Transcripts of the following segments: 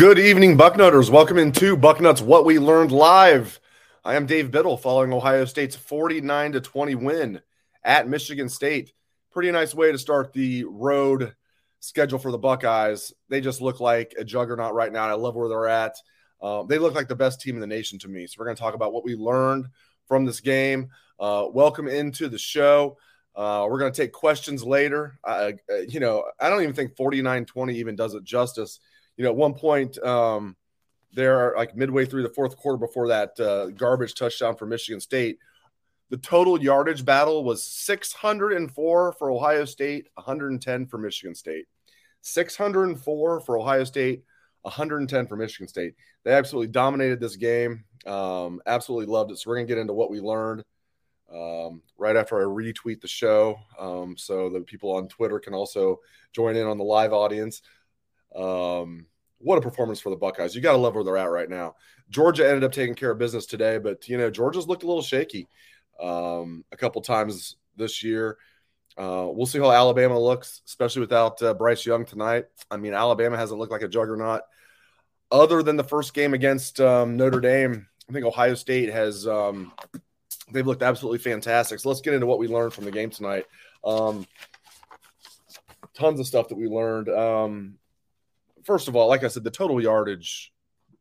Good evening, Bucknutters. Welcome into Bucknuts What We Learned Live. I am Dave Biddle following Ohio State's 49 to 20 win at Michigan State. Pretty nice way to start the road schedule for the Buckeyes. They just look like a juggernaut right now. I love where they're at. Uh, they look like the best team in the nation to me. So we're going to talk about what we learned from this game. Uh, welcome into the show. Uh, we're going to take questions later. You know, I don't even think 49 20 even does it justice you know, at one point um, there, like midway through the fourth quarter before that uh, garbage touchdown for Michigan State, the total yardage battle was 604 for Ohio State, 110 for Michigan State. 604 for Ohio State, 110 for Michigan State. They absolutely dominated this game. Um, absolutely loved it. So we're gonna get into what we learned um, right after I retweet the show, um, so that people on Twitter can also join in on the live audience. Um, what a performance for the Buckeyes. You got to love where they're at right now. Georgia ended up taking care of business today, but you know Georgia's looked a little shaky um, a couple times this year. Uh, we'll see how Alabama looks, especially without uh, Bryce Young tonight. I mean, Alabama hasn't looked like a juggernaut other than the first game against um, Notre Dame. I think Ohio State has um, they've looked absolutely fantastic. So let's get into what we learned from the game tonight. Um, tons of stuff that we learned. Um, first of all, like I said, the total yardage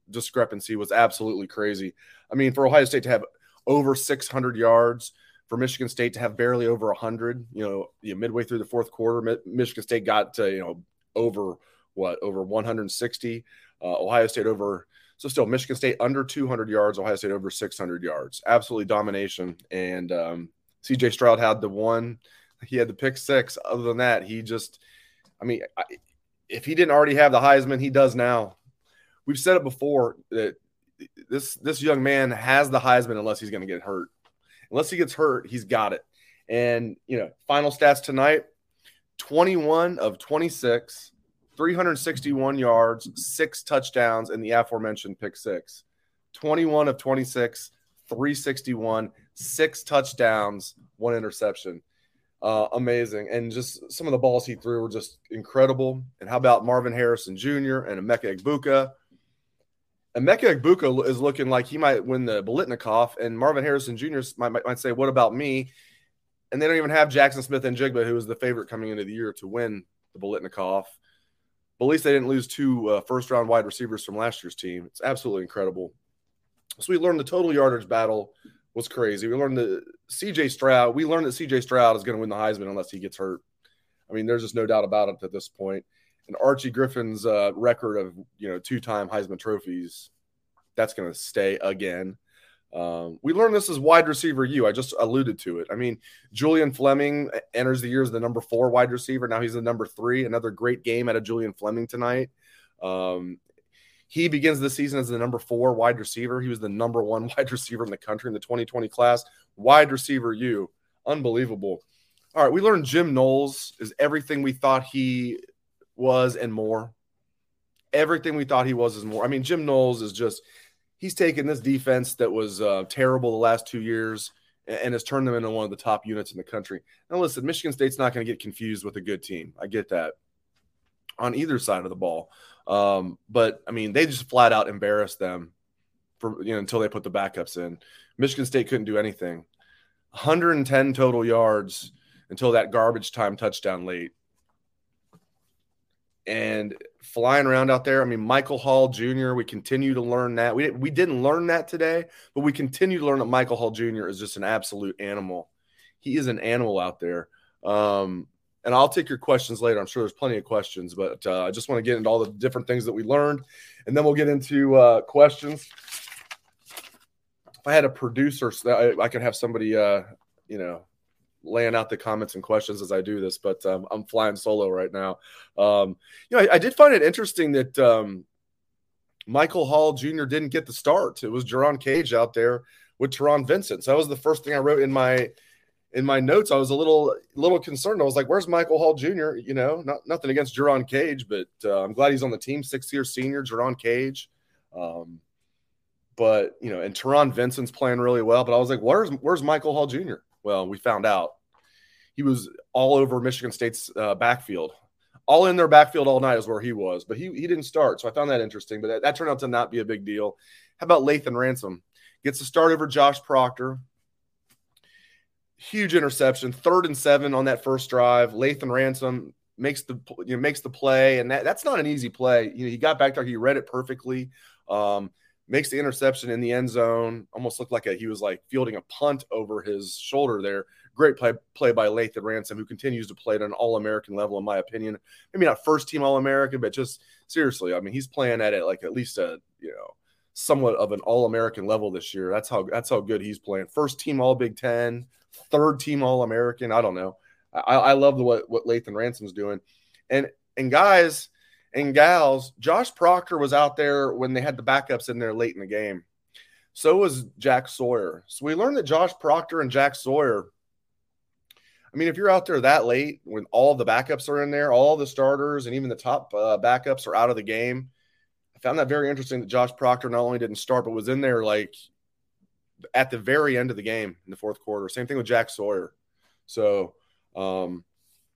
discrepancy was absolutely crazy. I mean, for Ohio State to have over 600 yards for Michigan State to have barely over 100. You know, you know midway through the fourth quarter, Michigan State got to, you know, over what, over 160. Uh, Ohio State over, so still Michigan State under 200 yards, Ohio State over 600 yards. Absolutely domination. And um, CJ Stroud had the one, he had the pick six. Other than that, he just, I mean, I, if he didn't already have the Heisman, he does now. We've said it before that this this young man has the Heisman unless he's going to get hurt. Unless he gets hurt, he's got it. And you know, final stats tonight: 21 of 26, 361 yards, six touchdowns, and the aforementioned pick six. 21 of 26, 361, six touchdowns, one interception. Uh, amazing. And just some of the balls he threw were just incredible. And how about Marvin Harrison Jr. and Emeka Egbuka? Emeka Egbuka is looking like he might win the Biletnikoff, and Marvin Harrison Jr. Might, might, might say, What about me? And they don't even have Jackson Smith-Njigba, who was the favorite coming into the year to win the Biletnikoff. But at least they didn't lose two uh, first round wide receivers from last year's team. It's absolutely incredible. So we learned the total yardage battle was crazy. We learned that CJ Stroud, we learned that CJ Stroud is going to win the Heisman unless he gets hurt. I mean, there's just no doubt about it at this point. And Archie Griffin's uh, record of you know two time Heisman trophies, that's going to stay again. Um, we learned this is wide receiver you. I just alluded to it. I mean, Julian Fleming enters the year as the number four wide receiver. Now he's the number three. Another great game out of Julian Fleming tonight. Um, he begins the season as the number four wide receiver. He was the number one wide receiver in the country in the 2020 class. Wide receiver U. Unbelievable. All right, we learned Jim Knowles is everything we thought he was and more. Everything we thought he was is more. I mean, Jim Knowles is just, he's taken this defense that was uh, terrible the last two years and has turned them into one of the top units in the country. Now, listen, Michigan State's not going to get confused with a good team. I get that on either side of the ball. Um, but I mean, they just flat out embarrassed them for you know until they put the backups in. Michigan State couldn't do anything. 110 total yards until that garbage time touchdown late. And flying around out there, I mean, Michael Hall Jr., we continue to learn that. We, we didn't learn that today, but we continue to learn that Michael Hall Jr. is just an absolute animal. He is an animal out there. Um, and I'll take your questions later. I'm sure there's plenty of questions, but uh, I just want to get into all the different things that we learned, and then we'll get into uh, questions. If I had a producer, I, I could have somebody, uh, you know, laying out the comments and questions as I do this, but um, I'm flying solo right now. Um, you know, I, I, did find it interesting that um, Michael Hall Jr. didn't get the start. It was Jerron Cage out there with Taron Vincent. So that was the first thing I wrote in my in my notes, I was a little little concerned. I was like, "Where's Michael Hall Jr.?" You know, not nothing against Jerron Cage, but uh, I'm glad he's on the team. Six year senior, Jerron Cage. Um, but you know, and Taron Vincent's playing really well. But I was like, "Where's where's Michael Hall Jr.?" Well, we found out he was all over Michigan State's uh, backfield, all in their backfield all night is where he was. But he he didn't start, so I found that interesting. But that, that turned out to not be a big deal. How about Lathan Ransom? Gets a start over Josh Proctor huge interception, third and seven on that first drive. Lathan Ransom makes the you know makes the play, and that, that's not an easy play. You know, he got back there, he read it perfectly. Um, makes the interception in the end zone. Almost looked like a, he was like fielding a punt over his shoulder there. Great play play by Lathan Ransom, who continues to play at an All American level, in my opinion. Maybe not first team All American, but just seriously, I mean, he's playing at it like at least a you know somewhat of an All American level this year. That's how that's how good he's playing. First team All Big Ten third team All American. I don't know. I, I love what what Lathan Ransom's doing, and and guys and gals, Josh Proctor was out there when they had the backups in there late in the game. So was Jack Sawyer. So we learned that Josh Proctor and Jack Sawyer. I mean, if you're out there that late when all the backups are in there, all the starters and even the top uh, backups are out of the game, I found that very interesting that Josh Proctor not only didn't start but was in there like at the very end of the game in the fourth quarter. Same thing with Jack Sawyer. So, um,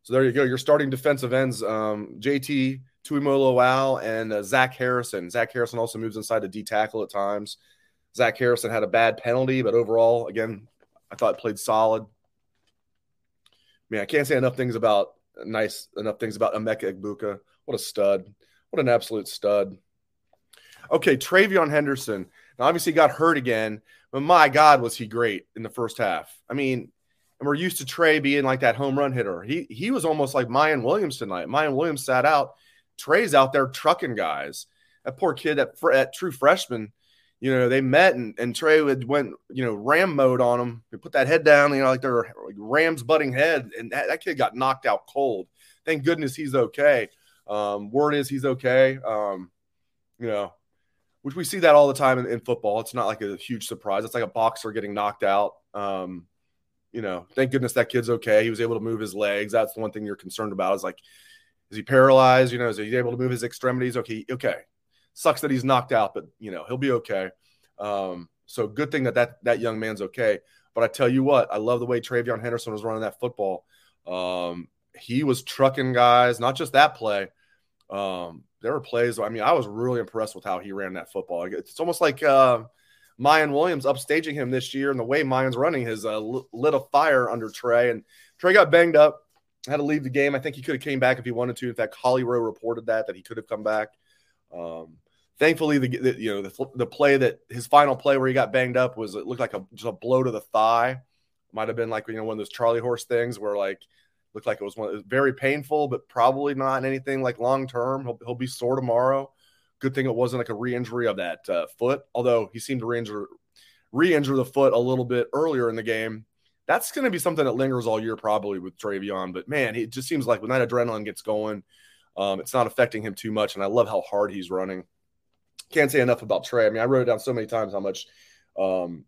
so there you go. Your starting defensive ends, um, JT Tuimoloau and uh, Zach Harrison. Zach Harrison also moves inside to D tackle at times. Zach Harrison had a bad penalty, but overall, again, I thought played solid. I mean, I can't say enough things about nice enough things about Emeka Egbuka. What a stud! What an absolute stud! Okay, TreVeyon Henderson. Now, obviously, got hurt again, but my God, was he great in the first half. I mean, and we're used to Trey being like that home run hitter. He he was almost like Miyan Williams tonight. Miyan Williams sat out. Trey's out there trucking guys. That poor kid, that, that true freshman, you know, they met and, and Trey would went, you know, ram mode on him. He put that head down, you know, like they're like Rams butting head, and that, that kid got knocked out cold. Thank goodness he's okay. Um, word is he's okay. Um, you know, which we see that all the time in, in, football. It's not like a huge surprise. It's like a boxer getting knocked out. Um, you know, thank goodness that kid's okay. He was able to move his legs. That's the one thing you're concerned about is like, is he paralyzed? You know, is he able to move his extremities? Okay, okay. Sucks that he's knocked out, but you know he'll be okay. Um, so good thing that that that young man's okay. But I tell you what, I love the way TreVeyon Henderson was running that football. Um, he was trucking guys, not just that play. Um, there were plays. I mean, I was really impressed with how he ran that football. It's almost like uh, Miyan Williams upstaging him this year, and the way Miyan's running has uh, lit a fire under Trey. And Trey got banged up, had to leave the game. I think he could have came back if he wanted to. In fact, Holly Rowe reported that that he could have come back. Um, thankfully, the, the, you know the, the play that his final play where he got banged up was it looked like a just a blow to the thigh. Might have been like you know one of those Charlie horse things where like looked like it was one it was very painful, but probably not anything like long term. He'll, he'll be sore tomorrow. Good thing it wasn't like a re-injury of that uh, foot, although he seemed to re-injure the foot a little bit earlier in the game. That's going to be something that lingers all year probably with TreVeyon. But man, it just seems like when that adrenaline gets going, um, it's not affecting him too much. And I love how hard he's running. Can't say enough about Trey. I mean, I wrote it down so many times how much um,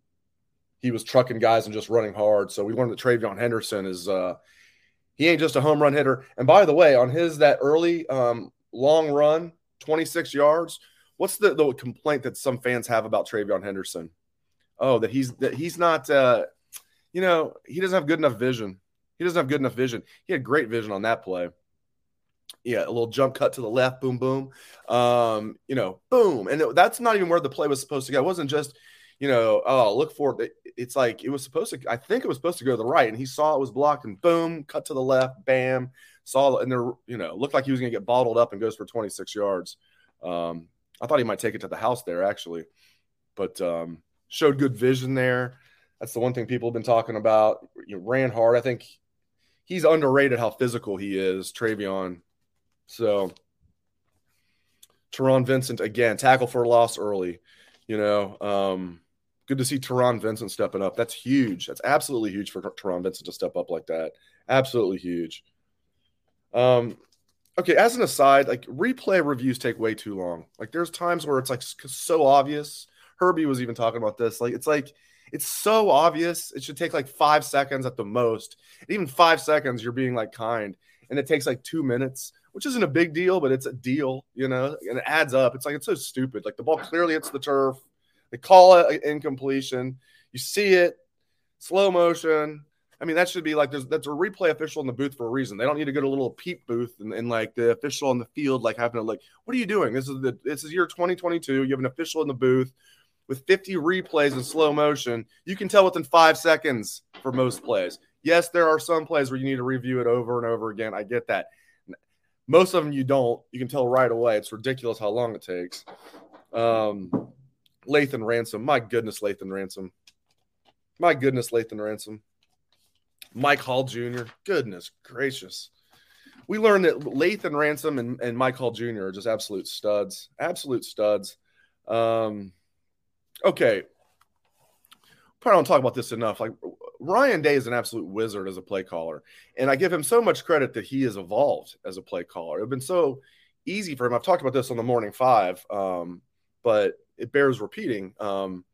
he was trucking guys and just running hard. So we learned that TreVeyon Henderson is uh, he ain't just a home run hitter. And by the way, on his that early um, long run, 26 yards, what's the, the complaint that some fans have about TreVeyon Henderson? Oh, that he's that he's not uh, you know, he doesn't have good enough vision. He doesn't have good enough vision. He had great vision on that play. Yeah, a little jump cut to the left, boom, boom. Um, you know, boom. And that's not even where the play was supposed to go. It wasn't just you know, oh, look for it. It's like it was supposed to, I think it was supposed to go to the right, and he saw it was blocked, and boom, cut to the left, bam, saw, and there, you know, looked like he was going to get bottled up and goes for 26 yards. Um, I thought he might take it to the house there, actually, but um, showed good vision there. That's the one thing people have been talking about. You know, ran hard. I think he's underrated how physical he is, TreVeyon. So, Taron Vincent again, tackle for loss early. You know, um, good to see Taron Vincent stepping up. That's huge. That's absolutely huge for Taron Vincent to step up like that. Absolutely huge. Um, okay, as an aside, like replay reviews take way too long. Like there's times where it's like so obvious. Herbie was even talking about this. Like it's like it's so obvious. It should take like five seconds at the most. Even five seconds, you're being like kind, and it takes like two minutes, which isn't a big deal, but it's a deal, you know, and it adds up. It's like it's so stupid. Like the ball clearly hits the turf. They call it incompletion. You see it, slow motion. I mean, that should be like there's that's a replay official in the booth for a reason. They don't need to go to a little peep booth and, and like the official on the field, like having to like, what are you doing? This is the this is year 2022. You have an official in the booth with 50 replays in slow motion. You can tell within five seconds for most plays. Yes, there are some plays where you need to review it over and over again. I get that. Most of them you don't. You can tell right away. It's ridiculous how long it takes. Um, Lathan Ransom. My goodness, Lathan Ransom. My goodness, Lathan Ransom. Mike Hall Jr. Goodness gracious. We learned that Lathan Ransom and, and Mike Hall Jr. are just absolute studs. Absolute studs. Um, okay. Probably don't talk about this enough. Like Ryan Day is an absolute wizard as a play caller. And I give him so much credit that he has evolved as a play caller. It's been so easy for him. I've talked about this on the morning five. Um, but it bears repeating. Um,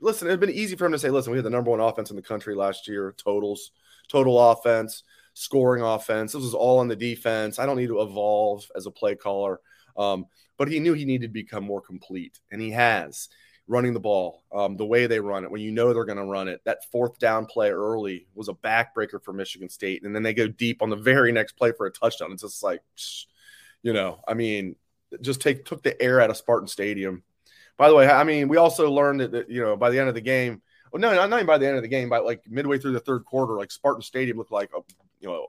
listen, it'd been easy for him to say, listen, we had the number one offense in the country last year, totals, total offense, scoring offense. This was all on the defense. I don't need to evolve as a play caller. Um, but he knew he needed to become more complete, and he has running the ball, um, the way they run it, when you know they're going to run it. That fourth down play early was a backbreaker for Michigan State. And then they go deep on the very next play for a touchdown. It's just like, you know, I mean, just take took the air out of Spartan Stadium. By the way, I mean we also learned that, that you know by the end of the game, well, no, not even by the end of the game, but like midway through the third quarter, like Spartan Stadium looked like a, you know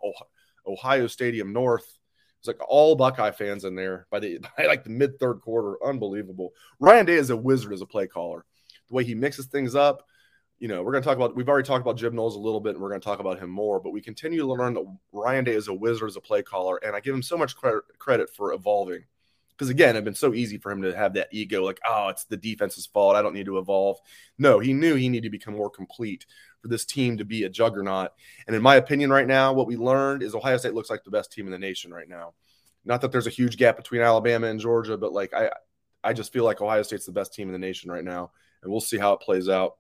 Ohio Stadium North. It's like all Buckeye fans in there by the by like the mid third quarter. Unbelievable. Ryan Day is a wizard as a play caller. The way he mixes things up, you know, we're going to talk about, we've already talked about Jim Knowles a little bit and we're going to talk about him more, but we continue to learn that Ryan Day is a wizard as a play caller. And I give him so much credit for evolving. Because again, it'd been so easy for him to have that ego, like, oh, it's the defense's fault. I don't need to evolve. No, he knew he needed to become more complete for this team to be a juggernaut. And in my opinion, right now, what we learned is Ohio State looks like the best team in the nation right now. Not that there's a huge gap between Alabama and Georgia, but like I, I just feel like Ohio State's the best team in the nation right now, and we'll see how it plays out.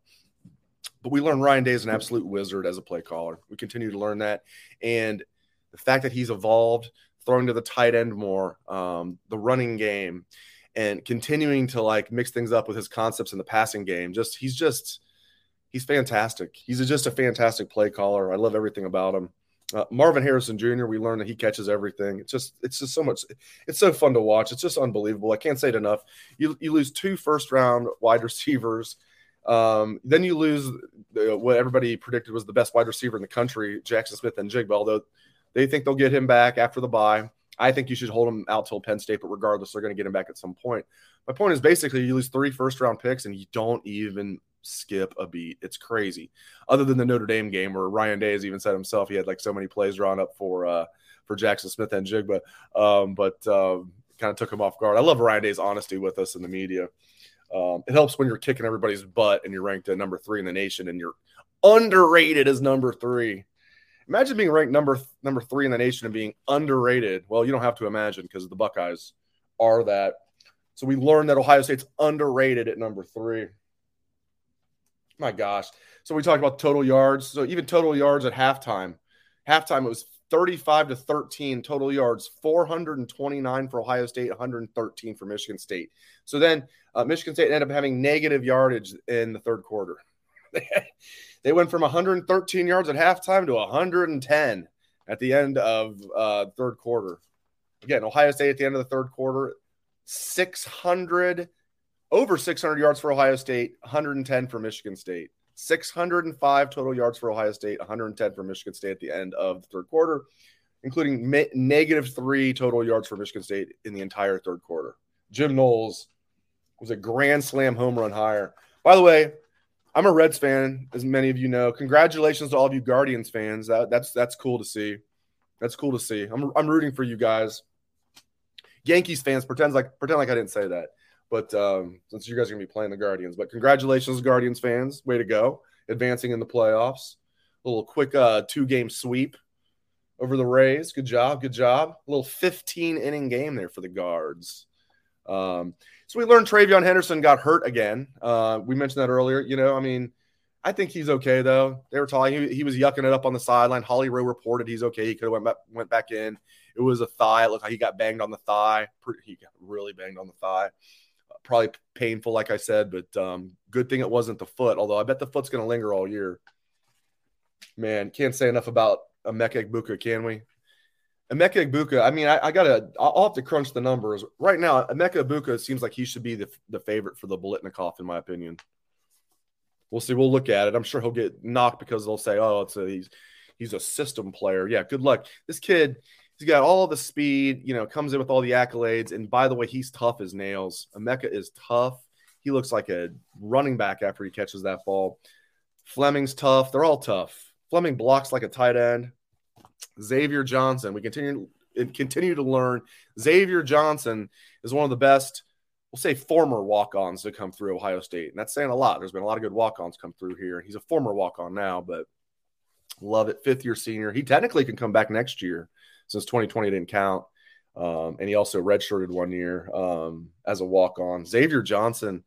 But we learned Ryan Day is an absolute wizard as a play caller. We continue to learn that, and the fact that he's evolved, throwing to the tight end more, um, the running game, and continuing to like mix things up with his concepts in the passing game. Just he's just he's fantastic. He's just a fantastic play caller. I love everything about him. Uh, Marvin Harrison Jr. We learned that he catches everything. It's just it's just so much. It's so fun to watch. It's just unbelievable. I can't say it enough. You you lose two first round wide receivers. Um, then you lose uh, what everybody predicted was the best wide receiver in the country, Jackson Smith-Njigba. Although they think they'll get him back after the bye. I think you should hold him out till Penn State, but regardless, they're going to get him back at some point. My point is basically you lose three first round picks and you don't even skip a beat. It's crazy. Other than the Notre Dame game where Ryan Day has even said himself he had like so many plays drawn up for uh for Jackson Smith-Njigba, um, but um, kind of took him off guard. I love Ryan Day's honesty with us in the media. Um, it helps when you're kicking everybody's butt and you're ranked at number three in the nation and you're underrated as number three. Imagine being ranked number number three in the nation and being underrated. Well, you don't have to imagine because the Buckeyes are that. So we learned that Ohio State's underrated at number three. My gosh. So we talked about total yards. So even total yards at halftime. Halftime it was 35 to 13 total yards, 429 for Ohio State, 113 for Michigan State. So then uh, Michigan State ended up having negative yardage in the third quarter. they went from 113 yards at halftime to 110 at the end of uh, third quarter. Again, Ohio State at the end of the third quarter, 600 over 600 yards for Ohio State, 110 for Michigan State. 605 total yards for Ohio State, 110 for Michigan State at the end of the third quarter, including me- negative three total yards for Michigan State in the entire third quarter. Jim Knowles was a grand slam home run hire. By the way, I'm a Reds fan, as many of you know. Congratulations to all of you Guardians fans. That, that's that's cool to see. That's cool to see. I'm I'm rooting for you guys. Yankees fans pretend like pretend like I didn't say that. But um, since you guys are to be playing the Guardians, but congratulations, Guardians fans. Way to go. Advancing in the playoffs. A little quick uh, two game sweep over the Rays. Good job. Good job. A little 15 inning game there for the Guards. Um, so we learned TreVeyon Henderson got hurt again. Uh, we mentioned that earlier. You know, I mean, I think he's okay though. They were talking he, he was yucking it up on the sideline. Holly Rowe reported he's okay. He could have went back, went back in. It was a thigh. It looked like he got banged on the thigh. He got really banged on the thigh probably painful, like I said, but um, good thing it wasn't the foot. Although I bet the foot's going to linger all year. Man, can't say enough about Emeka Egbuka, can we? Emeka Egbuka, I mean, I, I, gotta, I'll have to crunch the numbers right now. Emeka Egbuka seems like he should be the, the favorite for the Biletnikoff, in my opinion. We'll see. We'll look at it. I'm sure he'll get knocked because they'll say, "Oh, it's a, he's he's a system player." Yeah, good luck. This kid, he's got all the speed, you know, comes in with all the accolades. And by the way, he's tough as nails. Emeka is tough. He looks like a running back after he catches that ball. Fleming's tough. They're all tough. Fleming blocks like a tight end. Xavier Johnson, we continue and continue to learn. Xavier Johnson is one of the best, we'll say former walk-ons to come through Ohio State. And that's saying a lot. There's been a lot of good walk-ons come through here. He's a former walk-on now, but love it. Fifth year senior. He technically can come back next year since 2020 didn't count. Um, and he also redshirted one year um, as a walk on. Xavier Johnson,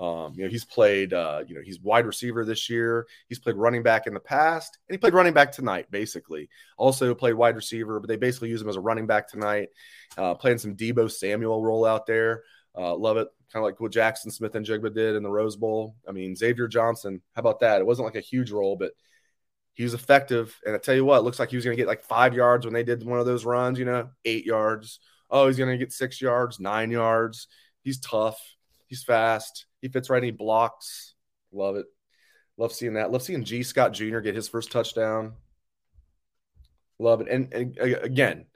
um, you know, he's played, uh, you know, he's wide receiver this year. He's played running back in the past, and he played running back tonight, basically. Also played wide receiver, but they basically use him as a running back tonight, uh, playing some Deebo Samuel role out there. Uh, love it. Kind of like what Jackson Smith-Njigba did in the Rose Bowl. I mean, Xavier Johnson, how about that? It wasn't like a huge role, but – he was effective. And I tell you what, it looks like he was going to get like five yards when they did one of those runs, you know, eight yards. Oh, he's going to get six yards, nine yards. He's tough. He's fast. He fits right in. He blocks. Love it. Love seeing that. Love seeing Gee Scott Jr. get his first touchdown. Love it. And, and again,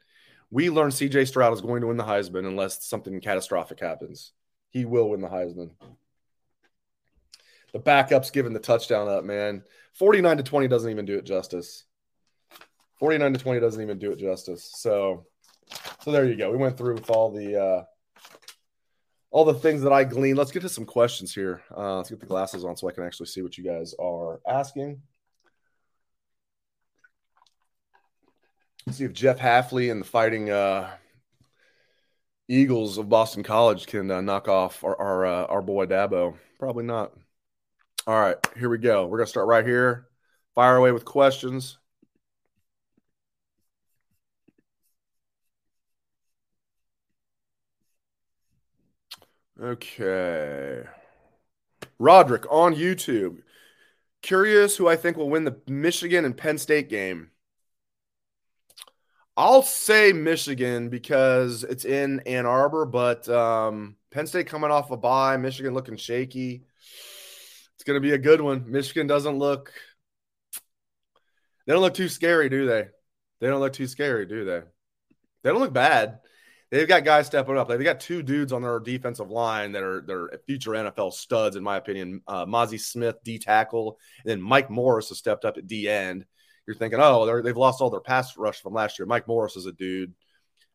we learned CJ Stroud is going to win the Heisman unless something catastrophic happens. He will win the Heisman. The backup's giving the touchdown up, man. 49 to 20 doesn't even do it justice. 49 to 20 doesn't even do it justice. So so there you go. We went through with all the uh all the things that I gleaned. Let's get to some questions here. Uh, let's get the glasses on so I can actually see what you guys are asking. Let's see if Jeff Hafley and the fighting uh, Eagles of Boston College can uh, knock off our our, uh, our boy Dabo. Probably not. All right, here we go. We're gonna start right here. Fire away with questions. Okay. Roderick on YouTube. Curious who I think will win the Michigan and Penn State game. I'll say Michigan because it's in Ann Arbor, but um, Penn State coming off a bye, Michigan looking shaky. It's going to be a good one. Michigan doesn't look they don't look too scary, do they? They don't look too scary, do they? They don't look bad. They've got guys stepping up. They've got two dudes on their defensive line that are they're future NFL studs, in my opinion. Uh, Mazi Smith, D tackle, and then Mike Morris has stepped up at D end. You're thinking, oh, they've lost all their pass rush from last year. Mike Morris is a dude,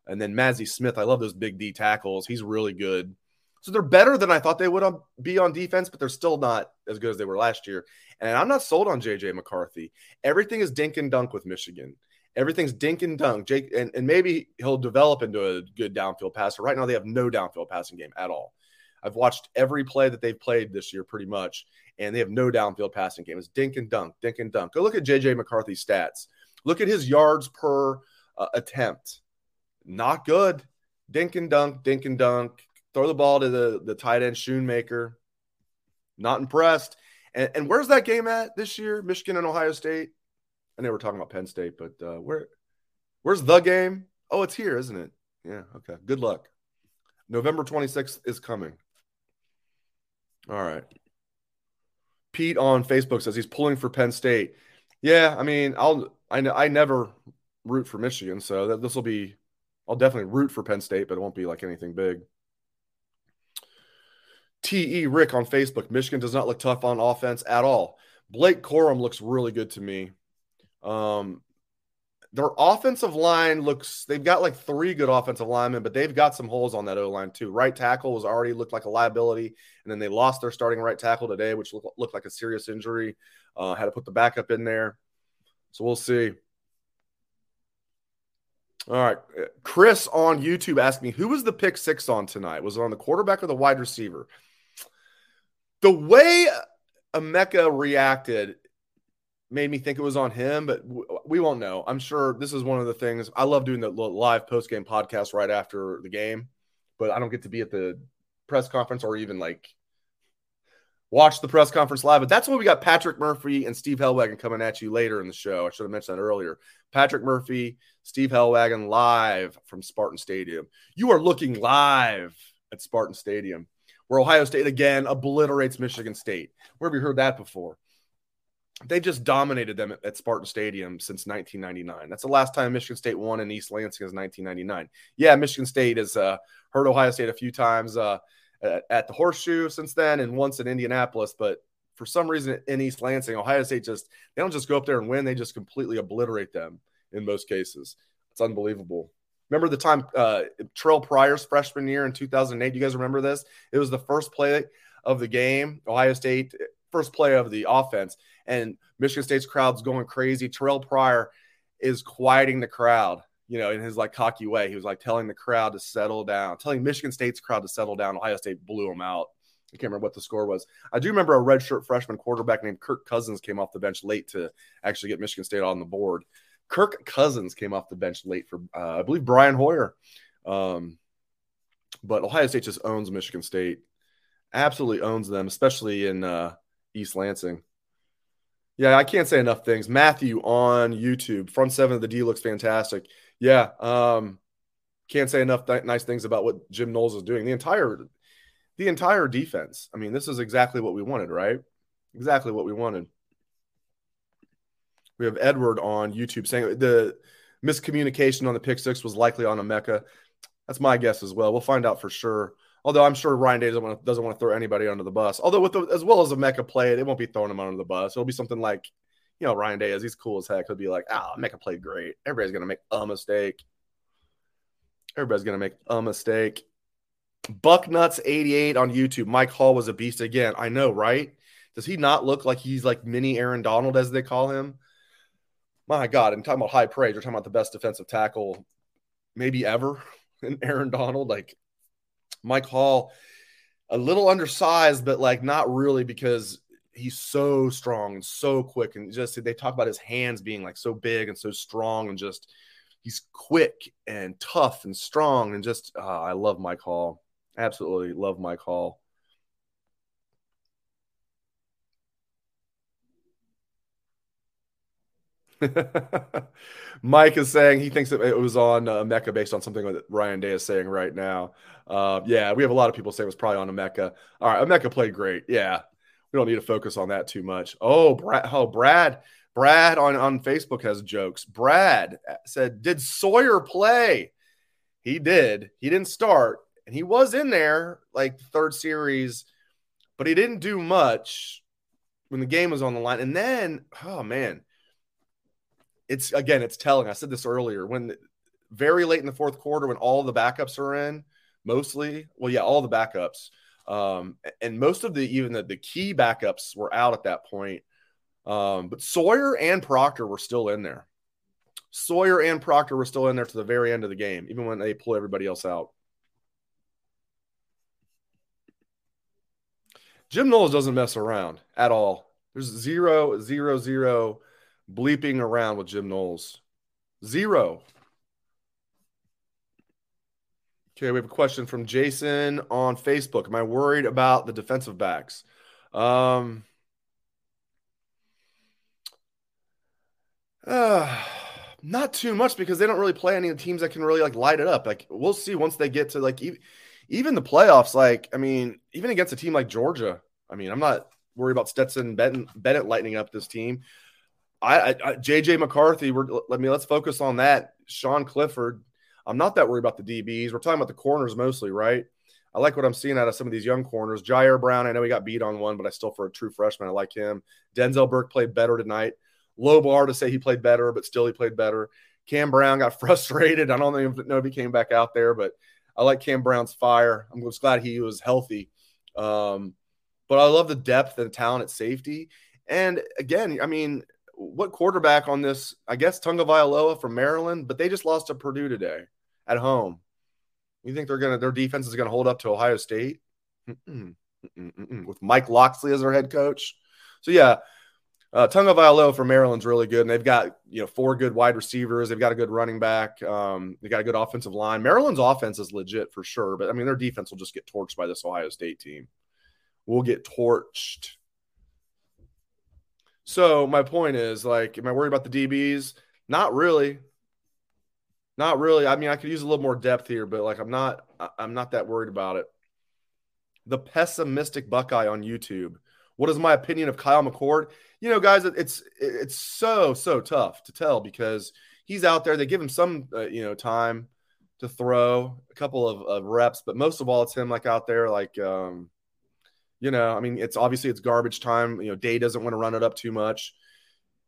and then Mazi Smith. I love those big D tackles. He's really good. So they're better than I thought they would be on defense, but they're still not as good as they were last year. And I'm not sold on JJ McCarthy. Everything is dink and dunk with Michigan. Everything's dink and dunk. Jake, and, and maybe he'll develop into a good downfield passer. Right now, they have no downfield passing game at all. I've watched every play that they've played this year pretty much, and they have no downfield passing game. It's dink and dunk, dink and dunk. Go look at JJ McCarthy's stats. Look at his yards per uh, attempt. Not good. Dink and dunk, dink and dunk. Throw the ball to the, the tight end Schoonmaker. Not impressed. And, and where's that game at this year? Michigan and Ohio State. I know we're talking about Penn State, but uh, where where's the game? Oh, it's here, isn't it? Yeah. Okay. Good luck. November 26th is coming. All right. Pete on Facebook says he's pulling for Penn State. Yeah, I mean, I'll I I never root for Michigan, so this will be I'll definitely root for Penn State, but it won't be like anything big. TE Rick on Facebook. Michigan does not look tough on offense at all. Blake Corum looks really good to me. Um, their offensive line looks they've got like three good offensive linemen, but they've got some holes on that O line too. Right tackle was already looked like a liability, and then they lost their starting right tackle today, which looked, looked like a serious injury. Uh, had to put the backup in there, so we'll see. All right, Chris on YouTube asked me who was the pick six on tonight? Was it on the quarterback or the wide receiver? The way Emeka reacted made me think it was on him, but we won't know. I'm sure this is one of the things I love doing the live post game podcast right after the game, but I don't get to be at the press conference or even like watch the press conference live. But that's when we got Patrick Murphy and Steve Helwagen coming at you later in the show. I should have mentioned that earlier. Patrick Murphy, Steve Helwagen live from Spartan Stadium. You are looking live at Spartan Stadium, where Ohio State again obliterates Michigan State. Where have you heard that before? They just dominated them at, at, Spartan Stadium since 1999. That's the last time Michigan State won in East Lansing is 1999. Yeah, Michigan State has uh, hurt Ohio State a few times uh, at, the Horseshoe since then, and once in Indianapolis. But for some reason in East Lansing, Ohio State just they don't just go up there and win; they just completely obliterate them in most cases. It's unbelievable. Remember the time uh, Terrell Pryor's freshman year in 2008? You guys remember this? It was the first play of the game. Ohio State first play of the offense, and Michigan State's crowd's going crazy. Terrell Pryor is quieting the crowd, you know, in his like cocky way. He was like telling the crowd to settle down, telling Michigan State's crowd to settle down. Ohio State blew him out. I can't remember what the score was. I do remember a redshirt freshman quarterback named Kirk Cousins came off the bench late to actually get Michigan State on the board. Kirk Cousins came off the bench late for, uh, I believe, Brian Hoyer. Um, but Ohio State just owns Michigan State, absolutely owns them, especially in uh, East Lansing. Yeah, I can't say enough things. Matthew on YouTube, front seven of the D looks fantastic. Yeah, um, can't say enough th- nice things about what Jim Knowles is doing. The entire, the entire defense. I mean, this is exactly what we wanted, right? Exactly what we wanted. We have Edward on YouTube saying the miscommunication on the pick six was likely on Emeka. That's my guess as well. We'll find out for sure Although I'm sure Ryan Day doesn't want to, doesn't want to throw anybody under the bus. Although with the, as well as Emeka play, it won't be throwing him under the bus. It'll be something like, you know, Ryan Day is he's cool as heck. He'll be like, "Ah, oh, Emeka played great. Everybody's gonna make a mistake. Everybody's gonna make a mistake." Bucknuts88 on YouTube. Mike Hall was a beast again. I know, right? Does he not look like he's like mini Aaron Donald, as they call him? My God, I'm talking about high praise. We're talking about the best defensive tackle maybe ever in Aaron Donald. Like Mike Hall, a little undersized, but like not really because he's so strong and so quick. And just they talk about his hands being like so big and so strong and just he's quick and tough and strong and just uh, I love Mike Hall. Absolutely love Mike Hall. Mike is saying he thinks that it was on uh, Mecca based on something that Ryan Day is saying right now. Uh, yeah, we have a lot of people saying it was probably on Mecca. All right, Mecca played great. Yeah, we don't need to focus on that too much. Oh, Brad, oh, Brad, Brad on, on Facebook has jokes. Brad said, Did Sawyer play? He did. He didn't start, and he was in there like the third series, but he didn't do much when the game was on the line. And then, oh man, it's again, it's telling. I said this earlier when very late in the fourth quarter, when all the backups are in, mostly, well, yeah, all the backups. Um, and most of the even the, the key backups were out at that point. Um, but Sawyer and Proctor were still in there. Sawyer and Proctor were still in there to the very end of the game, even when they pull everybody else out. Jim Knowles doesn't mess around at all. There's zero, zero, zero bleeping around with Jim Knowles. Zero. Okay, we have a question from Jason on Facebook. Am I worried about the defensive backs? Um, uh, not too much because they don't really play any of the teams that can really like light it up. Like we'll see once they get to like even, even the playoffs. Like I mean, even against a team like Georgia. I mean, I'm not worried about Stetson Bennett, Bennett lightening up this team. I, I, JJ McCarthy. We're let me let's focus on that. Sean Clifford. I'm not that worried about the DBs. We're talking about the corners mostly, right? I like what I'm seeing out of some of these young corners. Jyaire Brown, I know he got beat on one, but I still, for a true freshman, I like him. Denzel Burke played better tonight. Low bar to say he played better, but still he played better. Cam Brown got frustrated. I don't know if he came back out there, but I like Cam Brown's fire. I'm just glad he was healthy. Um, but I love the depth and talent at safety. And again, I mean, what quarterback on this? I guess Tagovailoa from Maryland, but they just lost to Purdue today at home. You think they're gonna their defense is gonna hold up to Ohio State Mm-mm. Mm-mm. with Mike Locksley as their head coach? So yeah, uh, Tagovailoa from Maryland's really good, and they've got you know four good wide receivers. They've got a good running back. Um, they got a good offensive line. Maryland's offense is legit for sure, but I mean their defense will just get torched by this Ohio State team. We'll get torched. So my point is, like, am I worried about the DBs? Not really. Not really. I mean, I could use a little more depth here, but like, I'm not. I'm not that worried about it. The pessimistic Buckeye on YouTube. What is my opinion of Kyle McCord? You know, guys, it's it's so so tough to tell because he's out there. They give him some, uh, you know, time to throw a couple of, of, reps, but most of all, it's him like out there, like um, you know, I mean, it's obviously it's garbage time. You know, Day doesn't want to run it up too much.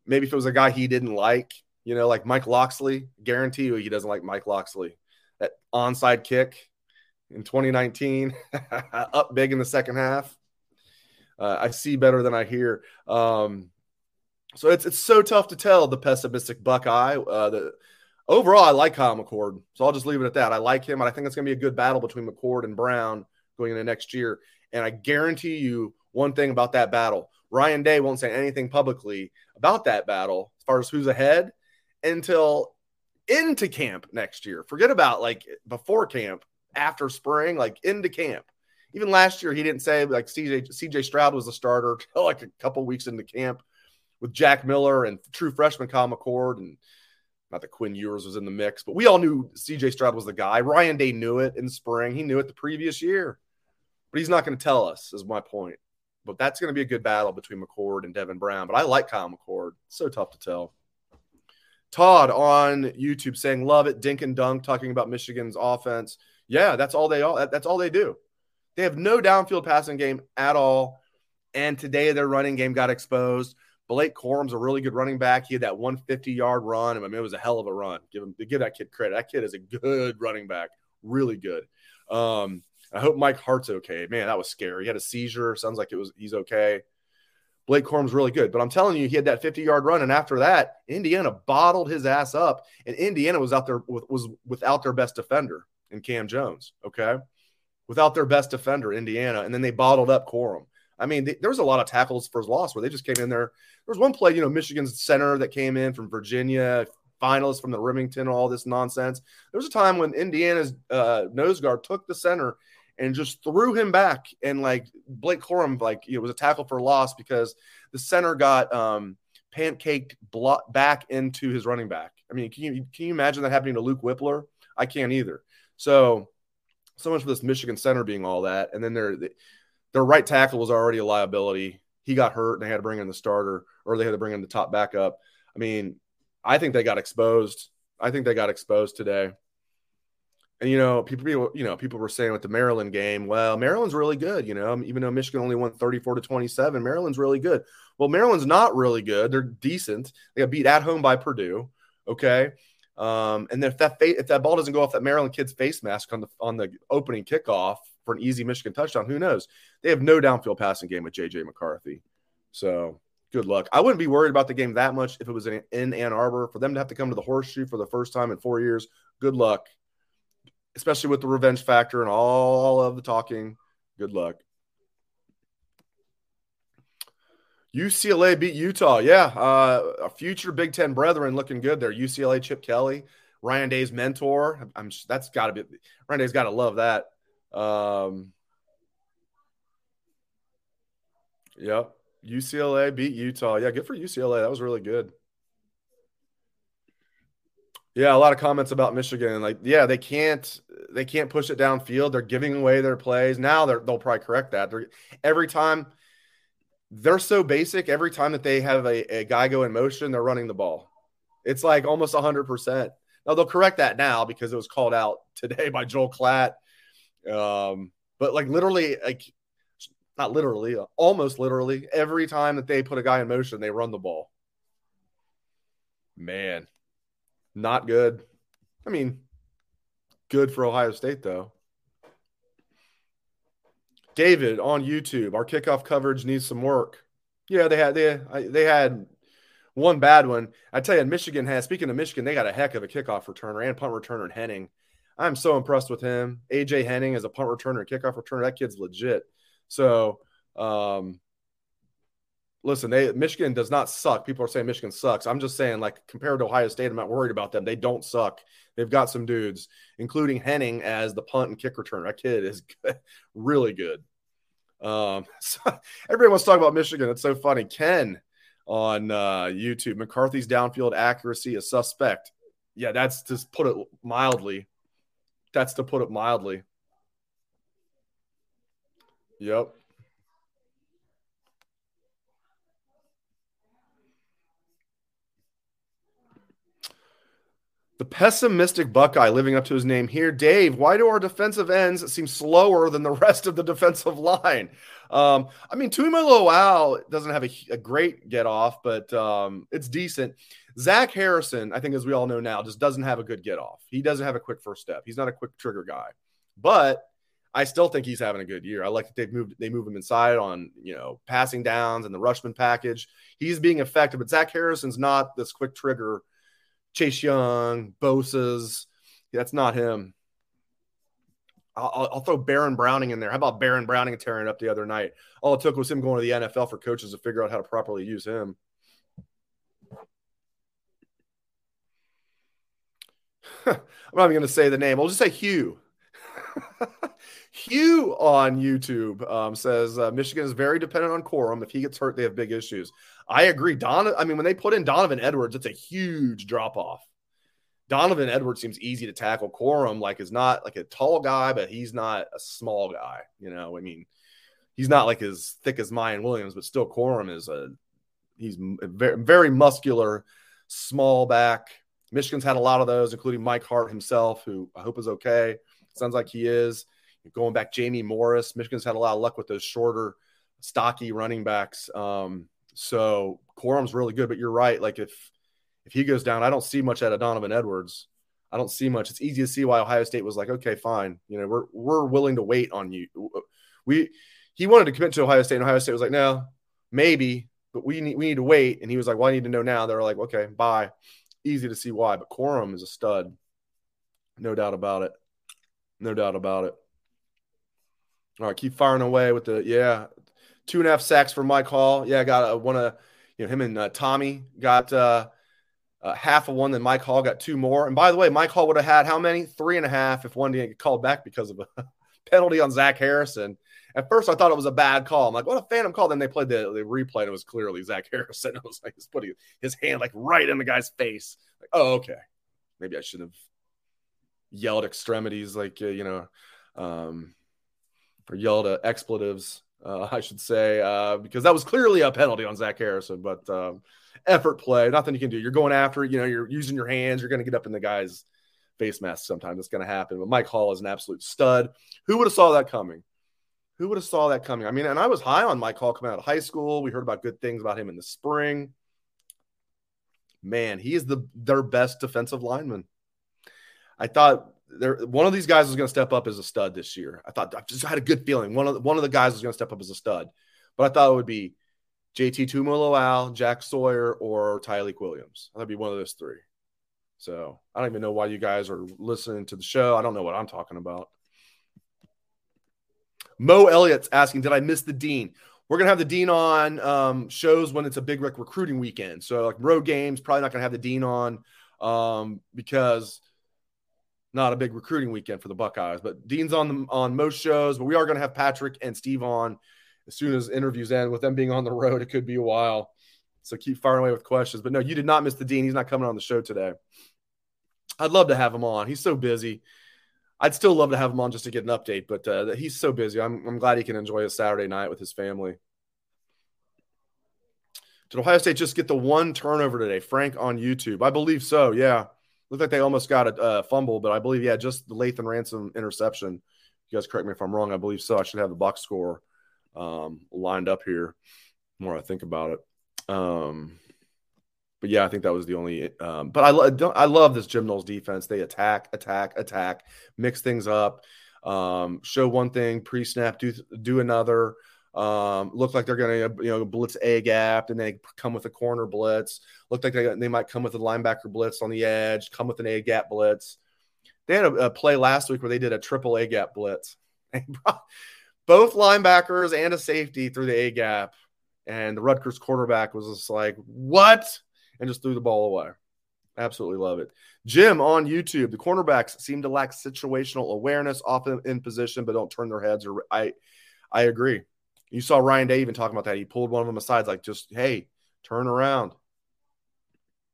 Maybe if it was a guy he didn't like, you know, like Mike Locksley, guarantee you he doesn't like Mike Locksley. That onside kick in 2019, up big in the second half. Uh, I see better than I hear. Um, so it's it's so tough to tell the pessimistic Buckeye. Uh, the overall, I like Kyle McCord, so I'll just leave it at that. I like him, and I think it's going to be a good battle between McCord and Brown going into next year. And I guarantee you one thing about that battle Ryan Day won't say anything publicly about that battle as far as who's ahead until into camp next year. Forget about like before camp, after spring, like into camp. Even last year, he didn't say like CJ CJ Stroud was the starter until like a couple weeks into camp with Jack Miller and true freshman Kyle McCord and not that Quinn Ewers was in the mix, but we all knew CJ Stroud was the guy. Ryan Day knew it in spring. He knew it the previous year but he's not going to tell us, is my point. But that's going to be a good battle between McCord and Devin Brown. But I like Kyle McCord. so tough to tell. Todd on YouTube saying, love it. Dink and dunk, talking about Michigan's offense. Yeah, that's all they all that's all they do. They have no downfield passing game at all. And today their running game got exposed. Blake Corum's a really good running back. He had that 150 yard run. And I mean, it was a hell of a run. Give him give that kid credit. That kid is a good running back, really good. Um, I hope Mike Hart's okay. Man, that was scary. He had a seizure. Sounds like it was he's okay. Blake Corum's really good, but I'm telling you, he had that 50 yard run, and after that, Indiana bottled his ass up, and Indiana was out there with, was without their best defender in Cam Jones. Okay, without their best defender, Indiana, and then they bottled up Corum. I mean, they, there was a lot of tackles for his loss where they just came in there. There was one play, you know, Michigan's center that came in from Virginia, finalists from the Rimington, all this nonsense. There was a time when Indiana's uh, nose guard took the center and just threw him back, and like Blake Corum, like it was a tackle for loss because the center got um, pancaked blo- back into his running back. I mean, can you can you imagine that happening to Luke Wypler? I can't either. So, so much for this Michigan center being all that, and then their their right tackle was already a liability. He got hurt, and they had to bring in the starter, or they had to bring in the top backup. I mean, I think they got exposed. I think they got exposed today. And you know, people, you know, people were saying with the Maryland game, well, Maryland's really good. You know, even though Michigan only won thirty-four to twenty-seven, Maryland's really good. Well, Maryland's not really good. They're decent. They got beat at home by Purdue. Okay, um, and then if that fa- if that ball doesn't go off that Maryland kid's face mask on the on the opening kickoff for an easy Michigan touchdown, who knows? They have no downfield passing game with JJ McCarthy. So good luck. I wouldn't be worried about the game that much if it was in, in Ann Arbor. For them to have to come to the horseshoe for the first time in four years, good luck. Especially with the revenge factor and all of the talking. Good luck. UCLA beat Utah. Yeah, uh, a future Big Ten brethren looking good there. UCLA Chip Kelly, Ryan Day's mentor. I'm, that's got to be Ryan Day's got to love that. Um, yep, UCLA beat Utah. Yeah, good for UCLA. That was really good. Yeah, a lot of comments about Michigan. Like, yeah, they can't they can't push it downfield. They're giving away their plays. Now they're, they'll probably correct that. They're, every time they're so basic. Every time that they have a, a guy go in motion, they're running the ball. It's like almost 100%. Now, they'll correct that now because it was called out today by Joel Klatt. Um, but like literally, like not literally, almost literally, every time that they put a guy in motion, they run the ball. Man, not good. I mean, good for Ohio State, though. David on YouTube, our kickoff coverage needs some work. Yeah, they had they they had one bad one. I tell you, Michigan has. Speaking of Michigan, they got a heck of a kickoff returner and punt returner in Henning. I'm so impressed with him. AJ Henning as a punt returner and kickoff returner. That kid's legit. So, um, listen, they Michigan does not suck. People are saying Michigan sucks. I'm just saying, like compared to Ohio State, I'm not worried about them. They don't suck. They've got some dudes, including Henning as the punt and kick returner. That kid is really good. Um, so everybody wants to talk about Michigan. It's so funny. Ken on uh, YouTube, McCarthy's downfield accuracy is suspect. Yeah, that's to put it mildly. That's to put it mildly. Yep. The pessimistic Buckeye living up to his name here. Dave, why do our defensive ends seem slower than the rest of the defensive line? Um, I mean, Tuimoloau doesn't have a, a, great get off, but um, it's decent. Zach Harrison, I think, as we all know now, just doesn't have a good get off. He doesn't have a quick first step. He's not a quick trigger guy, but I still think he's having a good year. I like that they've moved they move him inside on you know passing downs and the Rushmen package. He's being effective, but Zach Harrison's not this quick trigger Chase Young, Bosa's. That's not him. I'll, I'll, throw Baron Browning in there. How about Baron Browning tearing it up the other night? All it took was him going to the NFL for coaches to figure out how to properly use him. I'm not even going to say the name. I'll just say Hugh. Hugh on YouTube um, says uh, Michigan is very dependent on Corum. If he gets hurt, they have big issues. I agree. Don, I mean, when they put in Donovan Edwards, it's a huge drop off. Donovan Edwards seems easy to tackle. Corum, like, is not like a tall guy, but he's not a small guy. You know, I mean, he's not like as thick as Miyan Williams, but still, Corum is a he's very, very muscular, small back. Michigan's had a lot of those, including Mike Hart himself, who I hope is okay. Sounds like he is Going back, Jamie Morris. Michigan's had a lot of luck with those shorter, stocky running backs. Um, so Corum's really good, but you're right. Like if if he goes down, I don't see much out of Donovan Edwards. I don't see much. It's easy to see why Ohio State was like, okay, fine. You know, we're we're willing to wait on you. We he wanted to commit to Ohio State, and Ohio State was like, no, maybe, but we need we need to wait. And he was like, well, I need to know now. They're like, okay, bye. Easy to see why, but Corum is a stud, no doubt about it. No doubt about it. All right, keep firing away with the yeah, two and a half sacks for Mike Hall. Yeah, I got one of you know him and uh, Tommy got uh, uh, half of one. Then Mike Hall got two more. And by the way, Mike Hall would have had how many? Three and a half if one didn't get called back because of a penalty on Zach Harrison. At first, I thought it was a bad call. I'm like, what a phantom call. Then they played the, the replay and it was clearly Zach Harrison. I was like, he's putting his hand like right in the guy's face. Like, oh, okay. Maybe I should have yelled extremities, like, uh, you know, um, or yelled uh, expletives, uh, I should say, uh, because that was clearly a penalty on Zach Harrison. But um, effort play, nothing you can do. You're going after you know, you're using your hands, you're going to get up in the guy's face mask sometimes. It's going to happen. But Mike Hall is an absolute stud. Who would have saw that coming? Who would have saw that coming? I mean, and I was high on Mike Hall coming out of high school. We heard about good things about him in the spring. Man, he is the their best defensive lineman. I thought there one of these guys was going to step up as a stud this year. I thought I just had a good feeling one of the, one of the guys was going to step up as a stud, but I thought it would be JT Tuimoloau, Jack Sawyer, or Tyleik Williams. That'd be one of those three. So I don't even know why you guys are listening to the show. I don't know what I'm talking about. Mo Elliott's asking, did I miss the dean? We're gonna have the dean on um, shows when it's a big rec- recruiting weekend. So like road games, probably not gonna have the dean on um, because not a big recruiting weekend for the Buckeyes. But Dean's on the, on most shows, but we are going to have Patrick and Steve on as soon as interviews end. With them being on the road, it could be a while. So keep firing away with questions. But no, you did not miss the Dean. He's not coming on the show today. I'd love to have him on. He's so busy. I'd still love to have him on just to get an update, but uh, he's so busy. I'm, I'm glad he can enjoy a Saturday night with his family. Did Ohio State just get the one turnover today? Frank on YouTube. I believe so. Yeah. Looked like they almost got a uh, fumble, but I believe, yeah, just the Lathan Ransom interception. You guys correct me if I'm wrong. I believe so. I should have the box score um, lined up here. More I think about it. Um, but yeah, I think that was the only. Um, but I, I love this Jim Knowles defense. They attack, attack, attack, mix things up, um, show one thing, pre snap, do do another. Um, look like they're going to you know blitz a gap, and they come with a corner blitz. Look like they, they might come with a linebacker blitz on the edge, come with an a gap blitz. They had a, a play last week where they did a triple a gap blitz. Both linebackers and a safety through the a gap, and the Rutgers quarterback was just like, "What?" and just threw the ball away. Absolutely love it. Jim on YouTube, the cornerbacks seem to lack situational awareness, often in position, but don't turn their heads. Or I, I agree. You saw Ryan Day even talking about that. He pulled one of them aside, like, just hey, turn around.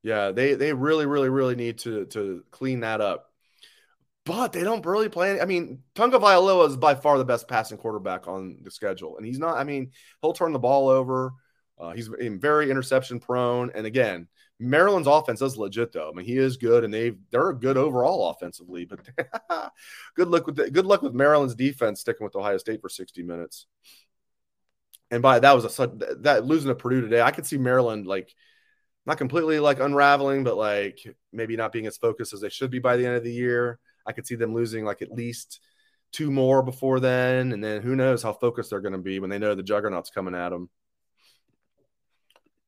Yeah, they they really, really, really need to to clean that up. But they don't really play. I mean, Tagovailoa is by far the best passing quarterback on the schedule, and he's not. I mean, he'll turn the ball over. Uh, he's very interception prone, and again, Maryland's offense is legit though. I mean, he is good, and they they're a good overall offensively. But good luck with the, good luck with Maryland's defense sticking with Ohio State for sixty minutes and by that was a that losing to Purdue today, I could see Maryland like not completely like unraveling, but like maybe not being as focused as they should be by the end of the year. I could see them losing like at least two more before then, and then who knows how focused they're going to be when they know the juggernaut's coming at them.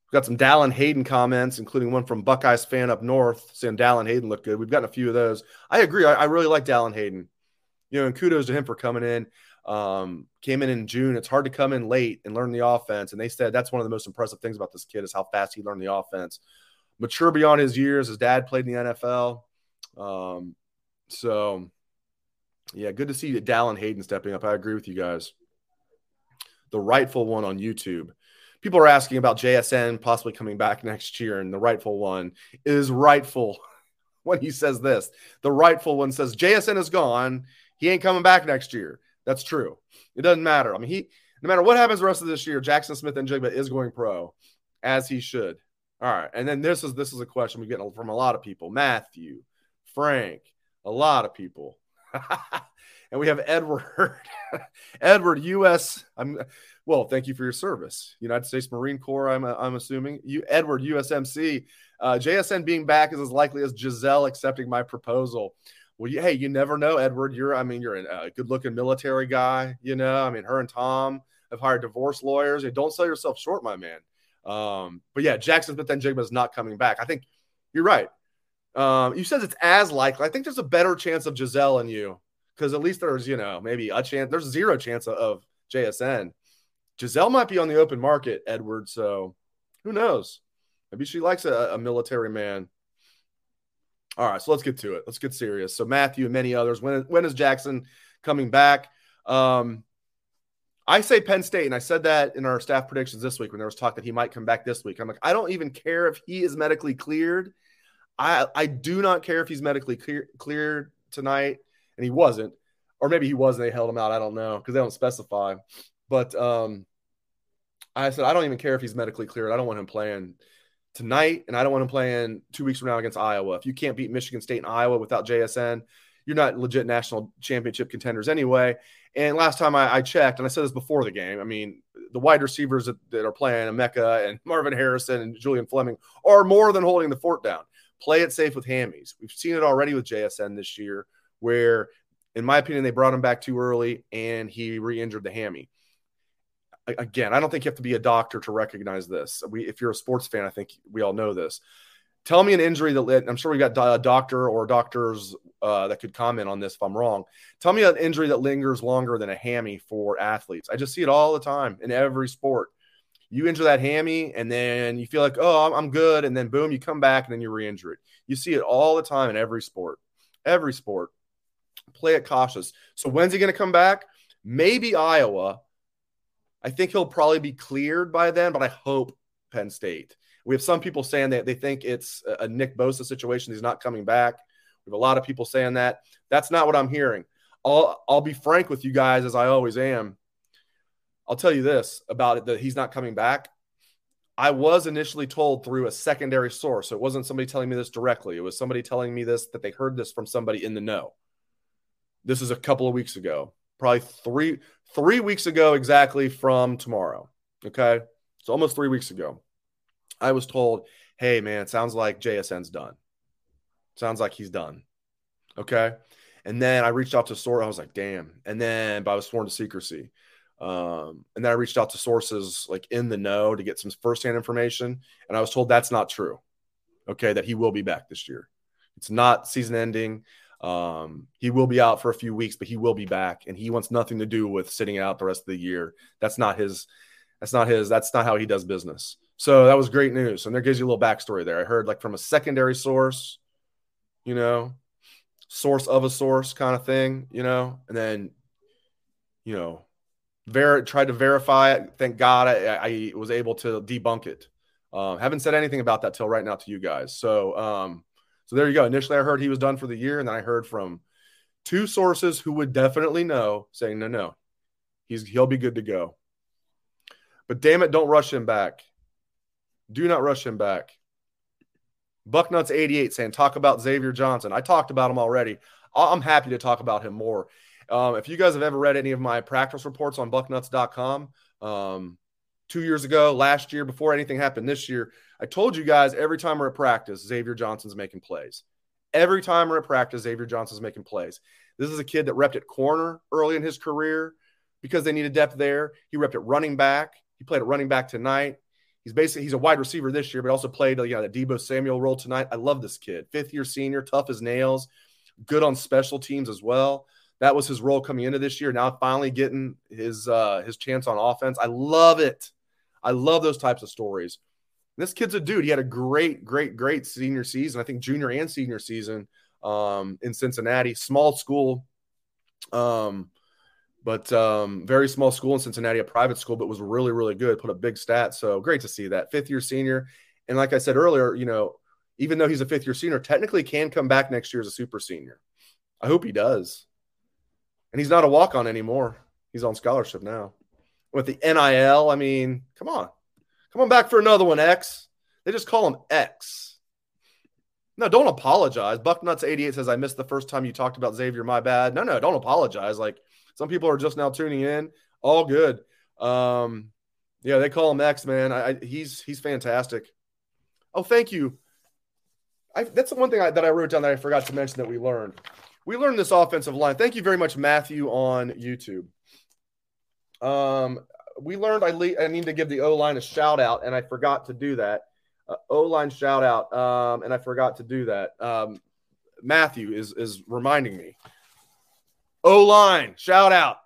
We've got some Dallan Hayden comments, including one from Buckeyes fan up north saying Dallan Hayden looked good. We've gotten a few of those. I agree. I, I really like Dallan Hayden. You know, and kudos to him for coming in. Um, came in in June. It's hard to come in late and learn the offense. And they said that's one of the most impressive things about this kid is how fast he learned the offense. Mature beyond his years. His dad played in the NFL. Um, so, yeah, good to see Dallan Hayden stepping up. I agree with you guys. The rightful one on YouTube. People are asking about JSN possibly coming back next year, and the rightful one is rightful when he says this. The rightful one says JSN is gone. He ain't coming back next year. That's true. It doesn't matter. I mean, he no matter what happens the rest of this year, Jackson Smith-Njigba is going pro, as he should. All right, and then this is this is a question we get from a lot of people. Matthew, Frank, a lot of people. And we have Edward. Edward, U.S. I'm well. Thank you for your service, United States Marine Corps. I'm I'm assuming you, Edward, USMC. Uh, JSN being back is as likely as Gisele accepting my proposal. Well, you, hey, you never know, Edward. You're, I mean, you're a good-looking military guy. You know, I mean, her and Tom have hired divorce lawyers. Hey, don't sell yourself short, my man. Um, but yeah, Jackson Smith-Njigba is not coming back. I think you're right. Um, you said it's as likely. I think there's a better chance of Gisele and you because at least there's, you know, maybe a chance. There's zero chance of, of JSN. Gisele might be on the open market, Edward. So who knows? Maybe she likes a, a military man. All right, so let's get to it. Let's get serious. So Matthew and many others. When when is Jackson coming back? Um, I say Penn State, and I said that in our staff predictions this week when there was talk that he might come back this week. I'm like, I don't even care if he is medically cleared. I I do not care if he's medically clear, cleared tonight, and he wasn't, or maybe he was and they held him out. I don't know because they don't specify. But um, I said I don't even care if he's medically cleared. I don't want him playing tonight, and I don't want him playing two weeks from now against Iowa. If you can't beat Michigan State and Iowa without JSN, you're not legit national championship contenders anyway. And last time I, I checked, and I said this before the game, I mean, the wide receivers that, that are playing, Emeka and Marvin Harrison and Julian Fleming, are more than holding the fort down. Play it safe with hammies. We've seen it already with JSN this year, where, in my opinion, they brought him back too early and he re injured the hammy again, I don't think you have to be a doctor to recognize this. We, if you're a sports fan, I think we all know this. Tell me an injury that I'm sure we got a doctor or doctors uh, that could comment on this if I'm wrong. Tell me an injury that lingers longer than a hammy for athletes. I just see it all the time in every sport. You injure that hammy, and then you feel like, oh, I'm good, and then boom, you come back, and then you re-injure it. You see it all the time in every sport. Every sport. Play it cautious. So when's he going to come back? Maybe Iowa I think he'll probably be cleared by then, but I hope Penn State. We have some people saying that they think it's a Nick Bosa situation. He's not coming back. We have a lot of people saying that. That's not what I'm hearing. I'll I'll be frank with you guys as I always am. I'll tell you this about it that he's not coming back. I was initially told through a secondary source. So it wasn't somebody telling me this directly. It was somebody telling me this that they heard this from somebody in the know. This is a couple of weeks ago, probably three three weeks ago exactly from tomorrow. Okay. It's almost three weeks ago. I was told, hey, man, it sounds like JSN's done. Sounds like he's done. Okay. And then I reached out to source. I was like, damn. And then, but I was sworn to secrecy. Um, and then I reached out to sources like in the know to get some firsthand information. And I was told that's not true. Okay. That he will be back this year. It's not season ending. Um, he will be out for a few weeks, but he will be back, and he wants nothing to do with sitting out the rest of the year. That's not his. That's not his. That's not how he does business. So that was great news, and there gives you a little backstory there. I heard like from a secondary source, you know, source of a source kind of thing, you know, and then, you know, ver- tried to verify it. Thank God I, I was able to debunk it. Uh, haven't said anything about that till right now to you guys. So, um, so there you go. Initially, I heard he was done for the year, and then I heard from two sources who would definitely know, saying, "No, no, he's he'll be good to go." But damn it, don't rush him back. Do not rush him back. Bucknuts 88 saying, talk about Xavier Johnson. I talked about him already. I'm happy to talk about him more. Um, if you guys have ever read any of my practice reports on bucknuts.com, um, two years ago, last year, before anything happened this year, I told you guys every time we're at practice, Xavier Johnson's making plays. Every time we're at practice, Xavier Johnson's making plays. This is a kid that repped at corner early in his career because they needed depth there. He repped at running back. He played at running back tonight. He's basically he's a wide receiver this year, but also played you know, the Deebo Samuel role tonight. I love this kid. Fifth year senior, tough as nails, good on special teams as well. That was his role coming into this year. Now finally getting his uh, his chance on offense. I love it. I love those types of stories. This kid's a dude. He had a great, great, great senior season. I think junior and senior season um, in Cincinnati. Small school, um, but um, very small school in Cincinnati, a private school, but was really, really good. Put up big stats. So great to see that. Fifth year senior. And like I said earlier, you know, even though he's a fifth year senior, technically can come back next year as a super senior. I hope he does. And he's not a walk on anymore. He's on scholarship now. With the NIL, I mean, come on. Come on back for another one, X. They just call him X. No, don't apologize. Bucknuts88 says, I missed the first time you talked about Xavier. My bad. No, no, don't apologize. Like some people are just now tuning in. All good. Um, yeah, they call him X, man. I, I he's he's fantastic. Oh, thank you. I, that's the one thing I, that I wrote down that I forgot to mention that we learned. We learned this offensive line. Thank you very much, Matthew, on YouTube. Um, we learned I, le- I need to give the O line a shout out, and I forgot to do that uh, O line shout out, um, and I forgot to do that. Um, Matthew is is reminding me. O line shout out.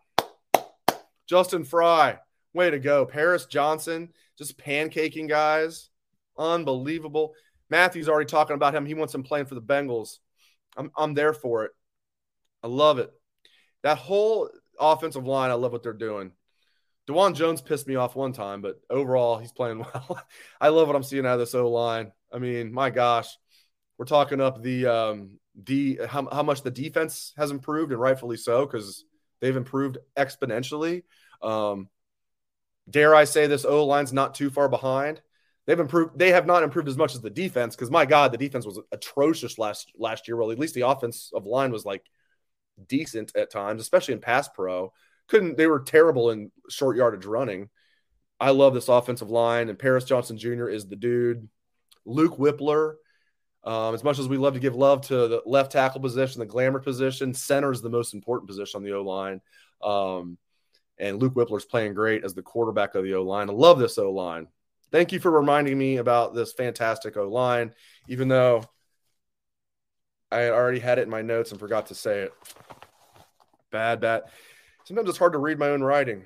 Justin Frye, way to go. Paris Johnson, just pancaking guys, unbelievable. Matthew's already talking about him. He wants him playing for the Bengals. I'm I'm there for it. I love it. That whole offensive line, I love what they're doing. Dawand Jones pissed me off one time, but overall, he's playing well. I love what I'm seeing out of this O line. I mean, my gosh, we're talking up the um, the how, how much the defense has improved, and rightfully so, because they've improved exponentially. Um, dare I say this O line's not too far behind. They've improved. They have not improved as much as the defense, because my God, the defense was atrocious last last year. Well, at least the offensive line was like decent at times, especially in pass pro couldn't they were terrible in short yardage running. I love this offensive line, and Paris Johnson Jr. is the dude. Luke Wypler, um, as much as we love to give love to the left tackle position, the glamour position, center is the most important position on the O line. Um, and Luke Wypler's playing great as the quarterback of the O line. I love this O line. Thank you for reminding me about this fantastic O line, even though I already had it in my notes and forgot to say it. Bad, bad sometimes it's hard to read my own writing.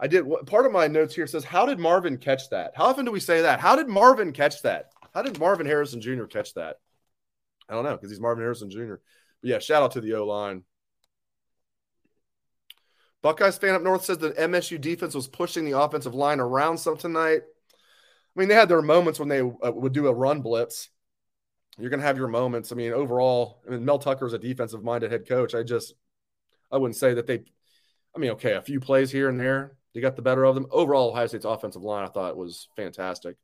I did part of my notes here says, How did Marvin catch that? How often do we say that? How did Marvin catch that? How did Marvin Harrison Jr. catch that? I don't know because he's Marvin Harrison Jr. But yeah, shout out to the O line. Buckeyes fan up north says the MSU defense was pushing the offensive line around some tonight. I mean, they had their moments when they uh, would do a run blitz. You're going to have your moments. I mean, overall, I mean, Mel Tucker is a defensive minded head coach. I just, I wouldn't say that they, I mean, okay, a few plays here and there, they got the better of them. Overall, Ohio State's offensive line, I thought was fantastic.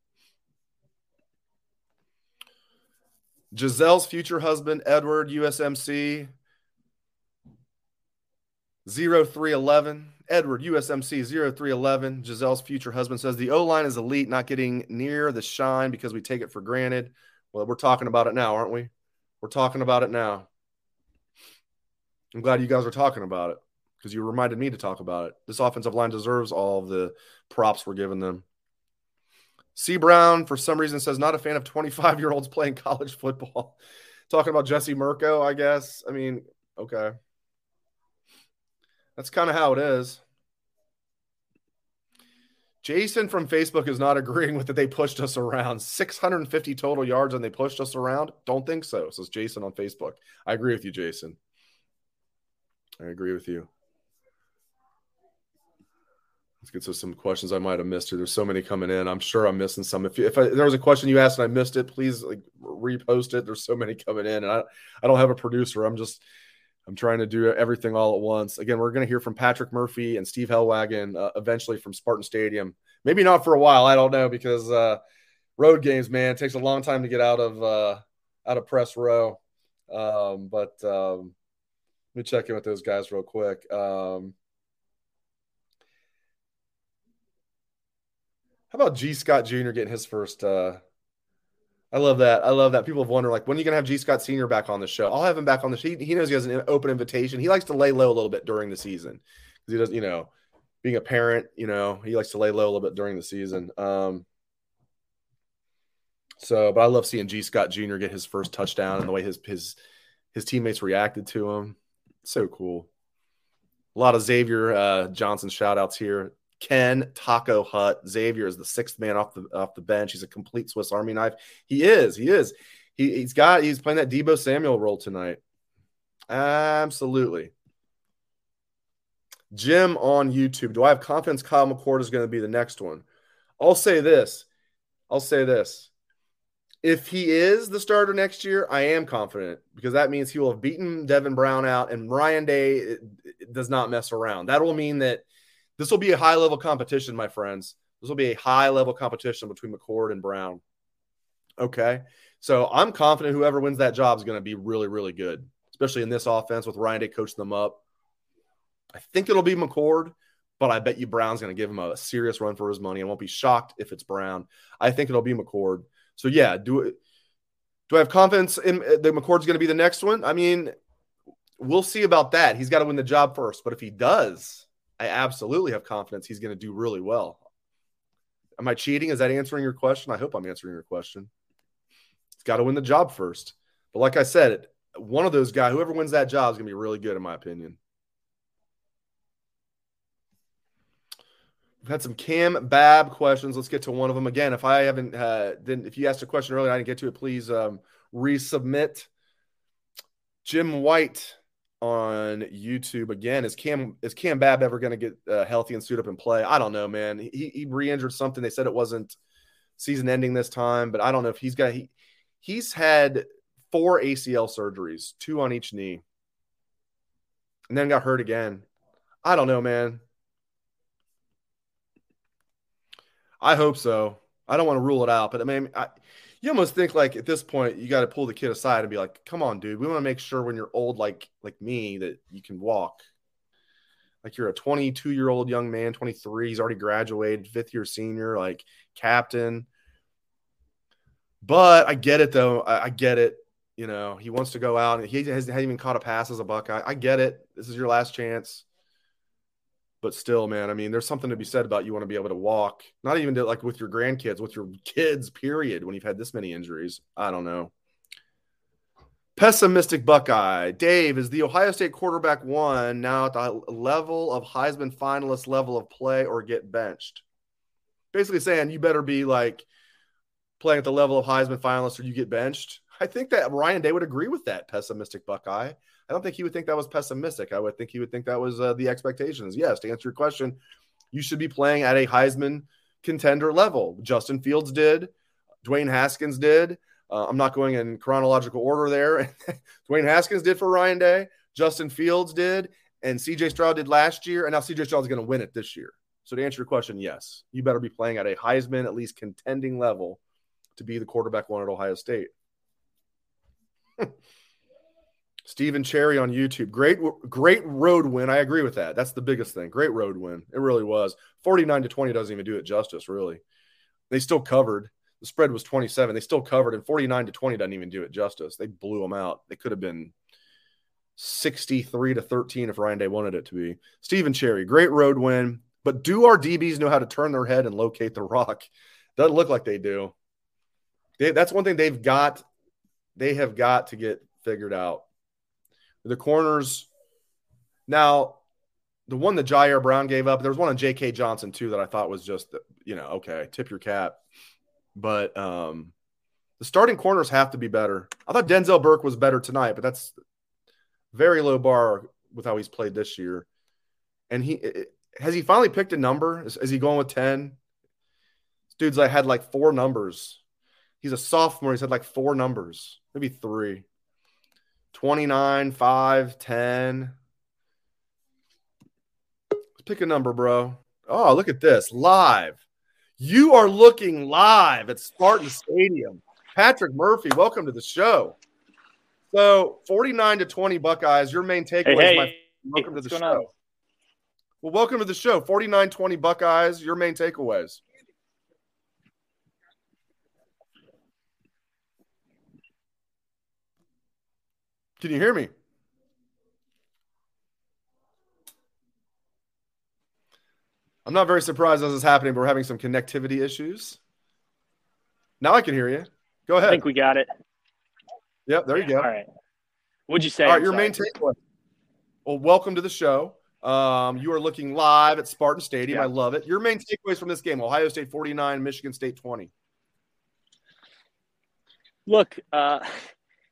Gisele's future husband, Edward, USMC 0311. Edward, USMC 0311. Gisele's future husband says the O line is elite, not getting near the shine because we take it for granted. Well, we're talking about it now, aren't we? We're talking about it now. I'm glad you guys are talking about it because you reminded me to talk about it. This offensive line deserves all the props we're giving them. C. Brown, for some reason, says not a fan of 25 year olds playing college football. Talking about Jesse Mirco, I guess. I mean, okay. That's kind of how it is. Jason from Facebook is not agreeing with that they pushed us around. 650 total yards and they pushed us around? Don't think so, says Jason on Facebook. I agree with you, Jason. I agree with you. Let's get to some questions I might have missed here. There's so many coming in. I'm sure I'm missing some. If, if, I, if there was a question you asked and I missed it, please like repost it. There's so many coming in, and I I don't have a producer. I'm just I'm trying to do everything all at once. Again, we're going to hear from Patrick Murphy and Steve Helwagen uh, eventually from Spartan Stadium. Maybe not for a while. I don't know because uh, road games, man, takes a long time to get out of uh, out of press row. Um, but um, let me check in with those guys real quick. Um, how about Gee Scott Jr. getting his first? Uh, I love that. I love that. People have wondered, like, when are you gonna have Gee Scott Sr. back on the show? I'll have him back on the show. He, he knows he has an open invitation. He likes to lay low a little bit during the season because he doesn't, you know, being a parent, you know, he likes to lay low a little bit during the season. Um, so, but I love seeing Gee Scott Jr. get his first touchdown and the way his his his teammates reacted to him. So cool. A lot of Xavier uh, Johnson shout outs here. Ken Taco Hut. Xavier is the sixth man off the off the bench. He's a complete Swiss Army knife. He is. He is. He, he's got. He's playing that Deebo Samuel role tonight. Absolutely. Jim on YouTube. Do I have confidence Kyle McCord is going to be the next one? I'll say this. I'll say this if he is the starter next year, I am confident because that means he will have beaten Devin Brown out, and Ryan Day does not mess around. That will mean that this will be a high level competition, my friends. This will be a high level competition between McCord and Brown. Okay. So I'm confident whoever wins that job is going to be really, really good, especially in this offense with Ryan Day coaching them up. I think it'll be McCord, but I bet you Brown's going to give him a serious run for his money. I won't be shocked if it's Brown. I think it'll be McCord. So yeah, do it. Do I have confidence in uh, that McCord's going to be the next one? I mean, we'll see about that. He's got to win the job first. But if he does, I absolutely have confidence he's going to do really well. Am I cheating? Is that answering your question? I hope I'm answering your question. He's got to win the job first. But like I said, one of those guys, whoever wins that job, is going to be really good, in my opinion. We've had some Kam Babb questions. Let's get to one of them again. If I haven't, uh, then if you asked a question earlier, I didn't get to it. Please um, resubmit. Jim White on YouTube again. Is Cam is Kam Babb ever going to get uh, healthy and suit up and play? I don't know, man. He, he re-injured something. They said it wasn't season ending this time, but I don't know if he's got he he's had four ACL surgeries, two on each knee, and then got hurt again. I don't know, man. I hope so. I don't want to rule it out, but I mean, I, you almost think like at this point you got to pull the kid aside and be like, "Come on, dude. We want to make sure when you're old, like like me, that you can walk. Like you're a 22 year old young man, 23. He's already graduated, fifth year senior, like captain. But I get it though. I, I get it. You know, he wants to go out and he has, hasn't even caught a pass as a Buckeye. I get it. This is your last chance but still, man, I mean, there's something to be said about you want to be able to walk, not even to, like with your grandkids, with your kids, period, when you've had this many injuries. I don't know. Pessimistic Buckeye. Dave, is the Ohio State quarterback one now at the level of Heisman finalist level of play or get benched? Basically saying you better be like playing at the level of Heisman finalist or you get benched. I think that Ryan Day would agree with that pessimistic Buckeye. I don't think he would think that was pessimistic. I would think he would think that was uh, the expectations. Yes, to answer your question, you should be playing at a Heisman contender level. Justin Fields did, Dwayne Haskins did. Uh, I'm not going in chronological order there. Dwayne Haskins did for Ryan Day, Justin Fields did, and CJ Stroud did last year, and now CJ Stroud is going to win it this year. So to answer your question, yes, you better be playing at a Heisman, at least contending level, to be the quarterback one at Ohio State. Stephen Cherry on YouTube. Great, great road win. I agree with that. That's the biggest thing. Great road win. It really was. 49 to 20 doesn't even do it justice, really. They still covered. The spread was 27. They still covered, and 49 to 20 doesn't even do it justice. They blew them out. They could have been 63 to 13 if Ryan Day wanted it to be. Stephen Cherry, great road win. But do our DBs know how to turn their head and locate the rock? Doesn't look like they do. They, that's one thing they've got. They have got to get figured out. The corners. Now, the one that Jyaire Brown gave up, there was one on J.K. Johnson too that I thought was just, you know, okay, tip your cap. But um, the starting corners have to be better. I thought Denzel Burke was better tonight, but that's very low bar with how he's played this year. And he has he finally picked a number? Is, is he going with ten? This dude's like had like four numbers. He's a sophomore. He's had like four numbers, maybe three. 29, 5, 10. Let's pick a number, bro. Oh, look at this. Live. You are looking live at Spartan Stadium. Patrick Murphy, welcome to the show. So 49 to 20 Buckeyes. Your main takeaway hey, hey, my welcome hey, to the show. On? Well, welcome to the show. 49 20 Buckeyes. Your main takeaways. Can you hear me? I'm not very surprised this is happening, but we're having some connectivity issues. Now I can hear you. Go ahead. I think we got it. Yep, there you go. All right. What'd you say? All right, your main takeaway. Well, welcome to the show. Um, you are looking live at Spartan Stadium. I love it. Your main takeaways from this game: Ohio State 49, Michigan State 20. Look, uh,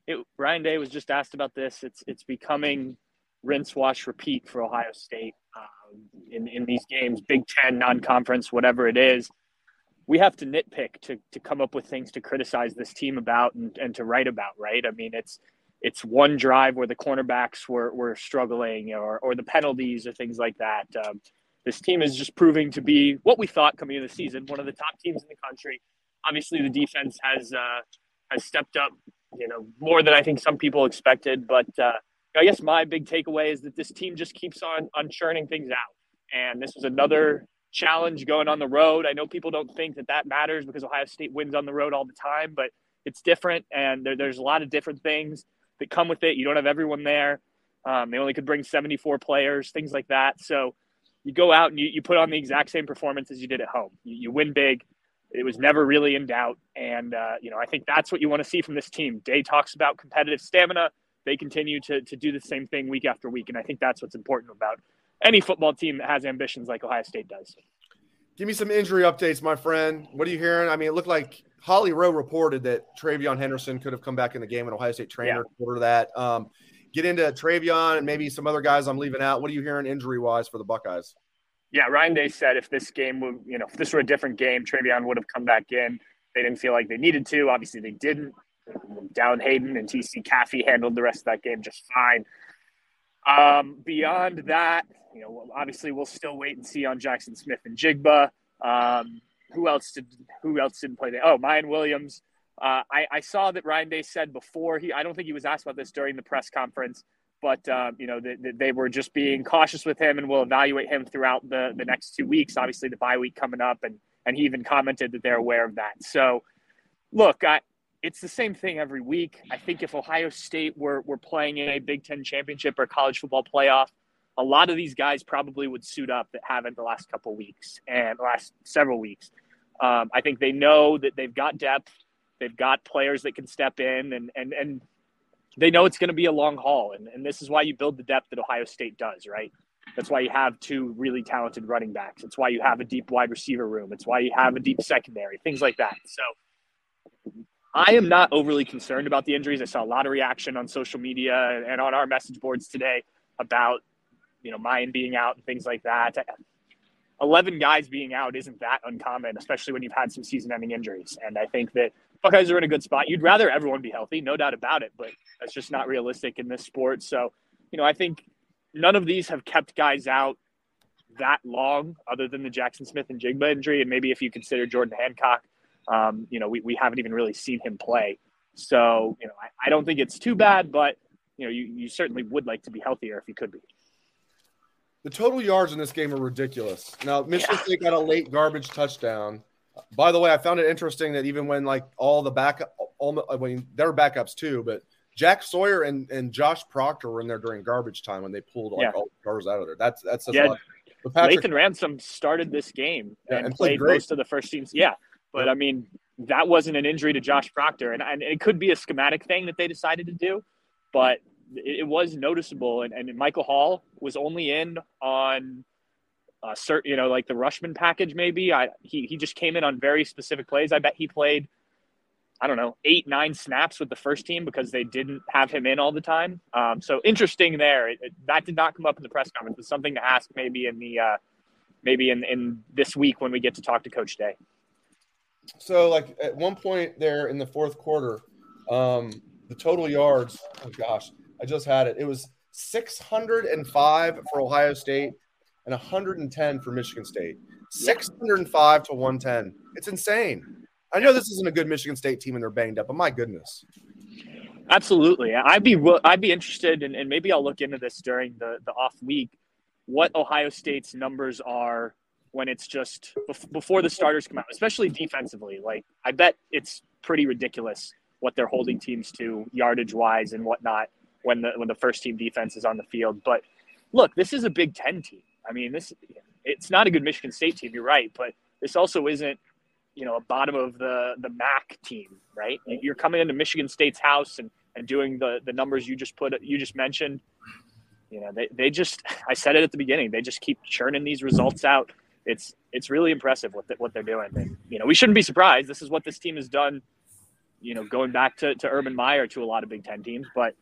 it, Ryan Day was just asked about this. It's it's becoming rinse, wash, repeat for Ohio State um, in in these games, Big Ten, non-conference, whatever it is. We have to nitpick to to come up with things to criticize this team about and, and to write about. Right? I mean, it's it's one drive where the cornerbacks were were struggling, or or the penalties, or things like that. Um, this team is just proving to be what we thought coming into the season, one of the top teams in the country. Obviously, the defense has. Uh, has stepped up, you know, more than I think some people expected. But uh, I guess my big takeaway is that this team just keeps on on churning things out, and this was another challenge going on the road. I know people don't think that that matters because Ohio State wins on the road all the time, but it's different, and there, there's a lot of different things that come with it. You don't have everyone there. Um, they only could bring 74 players, things like that. So you go out and you, you put on the exact same performance as you did at home. You, you win big. It was never really in doubt. And, uh, you know, I think that's what you want to see from this team. Day talks about competitive stamina. They continue to, to do the same thing week after week. And I think that's what's important about any football team that has ambitions like Ohio State does. Give me some injury updates, my friend. What are you hearing? I mean, it looked like Holly Rowe reported that TreVeyon Henderson could have come back in the game, and Ohio State trainer yeah. ordered that. Um, get into TreVeyon and maybe some other guys I'm leaving out. What are you hearing injury wise for the Buckeyes? Yeah, Ryan Day said if this game would, you know, if this were a different game, TreVeyon would have come back in. They didn't feel like they needed to. Obviously, they didn't. Dallan Hayden and TC Caffey handled the rest of that game just fine. Um, beyond that, you know, obviously we'll still wait and see on Jackson Smith-Njigba. Um, who else did who else didn't play? There? Oh, Miyan Williams. Uh, I, I, saw that Ryan Day said before he. I don't think he was asked about this during the press conference, but uh, you know they, they were just being cautious with him, and we'll evaluate him throughout the the next two weeks. Obviously, the bye week coming up, and and he even commented that they're aware of that. So, look, I, it's the same thing every week. I think if Ohio State were were playing in a Big Ten championship or college football playoff, a lot of these guys probably would suit up that haven't the last couple weeks and the last several weeks. Um, I think they know that they've got depth, they've got players that can step in, and and and they know it's going to be a long haul. And and this is why you build the depth that Ohio State does, right? That's why you have two really talented running backs. It's why you have a deep wide receiver room. It's why you have a deep secondary, things like that. So I am not overly concerned about the injuries. I saw a lot of reaction on social media and on our message boards today about, you know, Miyan being out and things like that. 11 guys being out isn't that uncommon, especially when you've had some season ending injuries. And I think that Buckeyes are in a good spot. You'd rather everyone be healthy, no doubt about it, but that's just not realistic in this sport. So, you know, I think none of these have kept guys out that long other than the Jackson Smith-Njigba injury. And maybe if you consider Jordan Hancock, um, you know, we, we haven't even really seen him play. So, you know, I, I don't think it's too bad, but, you know, you, you certainly would like to be healthier if you could be. The total yards in this game are ridiculous. Now, Michigan yeah. State got a late garbage touchdown. By the way, I found it interesting that even when like all the back, all I mean, they're backups too, but Jack Sawyer and, and Josh Proctor were in there during garbage time when they pulled like yeah. all the cars out of there. That's that's yeah. But Patrick, Lathan Ransom started this game yeah, and, and, played, played most of the first teams. Yeah, but I mean, that wasn't an injury to Josh Proctor, and, and it could be a schematic thing that they decided to do, but it, it was noticeable. And, and Michael Hall was only in on uh, certain, you know, like the Rushmen package. Maybe I he he just came in on very specific plays. I bet he played. I don't know, eight, nine snaps with the first team because they didn't have him in all the time. Um, so interesting there. It, it, that did not come up in the press conference. It's something to ask maybe in the uh, maybe in, in this week when we get to talk to Coach Day so like at one point there in the fourth quarter, um, the total yards, oh gosh, I just had it. It was 605 for Ohio State and 110 for Michigan State. 605 to 110. It's insane. I know this isn't a good Michigan State team and they're banged up, but my goodness. Absolutely. I'd be I'd be interested and, and maybe I'll look into this during the, the off week what Ohio State's numbers are when it's just before the starters come out, especially defensively. Like I bet it's pretty ridiculous what they're holding teams to yardage wise and whatnot when the when the first team defense is on the field. But look, this is a Big Ten team. I mean, this it's not a good Michigan State team. You're right, but this also isn't you know a bottom of the the MAC team, right? You're coming into Michigan State's house and and doing the the numbers you just put you just mentioned. You know, they, they just I said it at the beginning. They just keep churning these results out it's it's really impressive what the, what they're doing. And you know, we shouldn't be surprised. This is what this team has done. You know, going back to, to Urban Meyer to a lot of Big Ten teams, but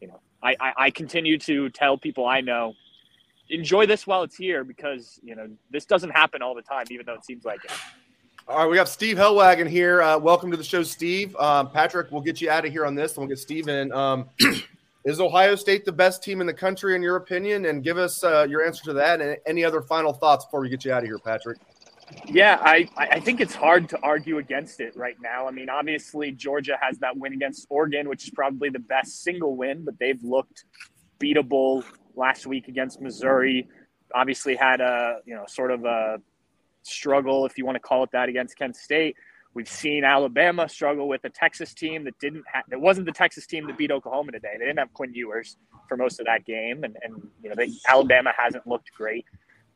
you know, I, I, I continue to tell people I know enjoy this while it's here because you know this doesn't happen all the time, even though it seems like it. All right, we have Steve Helwagen here. Uh, welcome to the show, Steve. Um, Patrick, we'll get you out of here on this, and we'll get Steve in. Um, Is Ohio State the best team in the country, in your opinion? And give us uh, your answer to that and any other final thoughts before we get you out of here, Patrick. Yeah, I, I think it's hard to argue against it right now. I mean, obviously, Georgia has that win against Oregon, which is probably the best single win, but they've looked beatable last week against Missouri. Obviously, had a, you know, sort of a struggle, if you want to call it that, against Kent State. We've seen Alabama struggle with a Texas team that didn't it wasn't the Texas team that beat Oklahoma today. They didn't have Quinn Ewers for most of that game. And, and you know, they, Alabama hasn't looked great.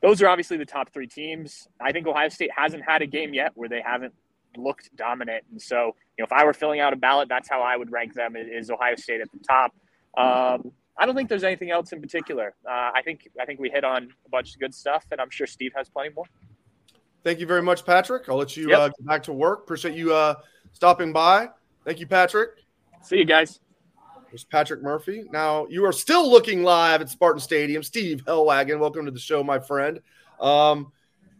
Those are obviously the top three teams. I think Ohio State hasn't had a game yet where they haven't looked dominant. And so, you know, if I were filling out a ballot, that's how I would rank them is Ohio State at the top. Um, I don't think there's anything else in particular. Uh, I think I think we hit on a bunch of good stuff, and I'm sure Steve has plenty more. Thank you very much, Patrick. I'll let you yep. uh, get back to work. Appreciate you uh, stopping by. Thank you, Patrick. See you guys. There's Patrick Murphy. Now you are still looking live at Spartan Stadium. Steve Helwagen, welcome to the show, my friend. Um,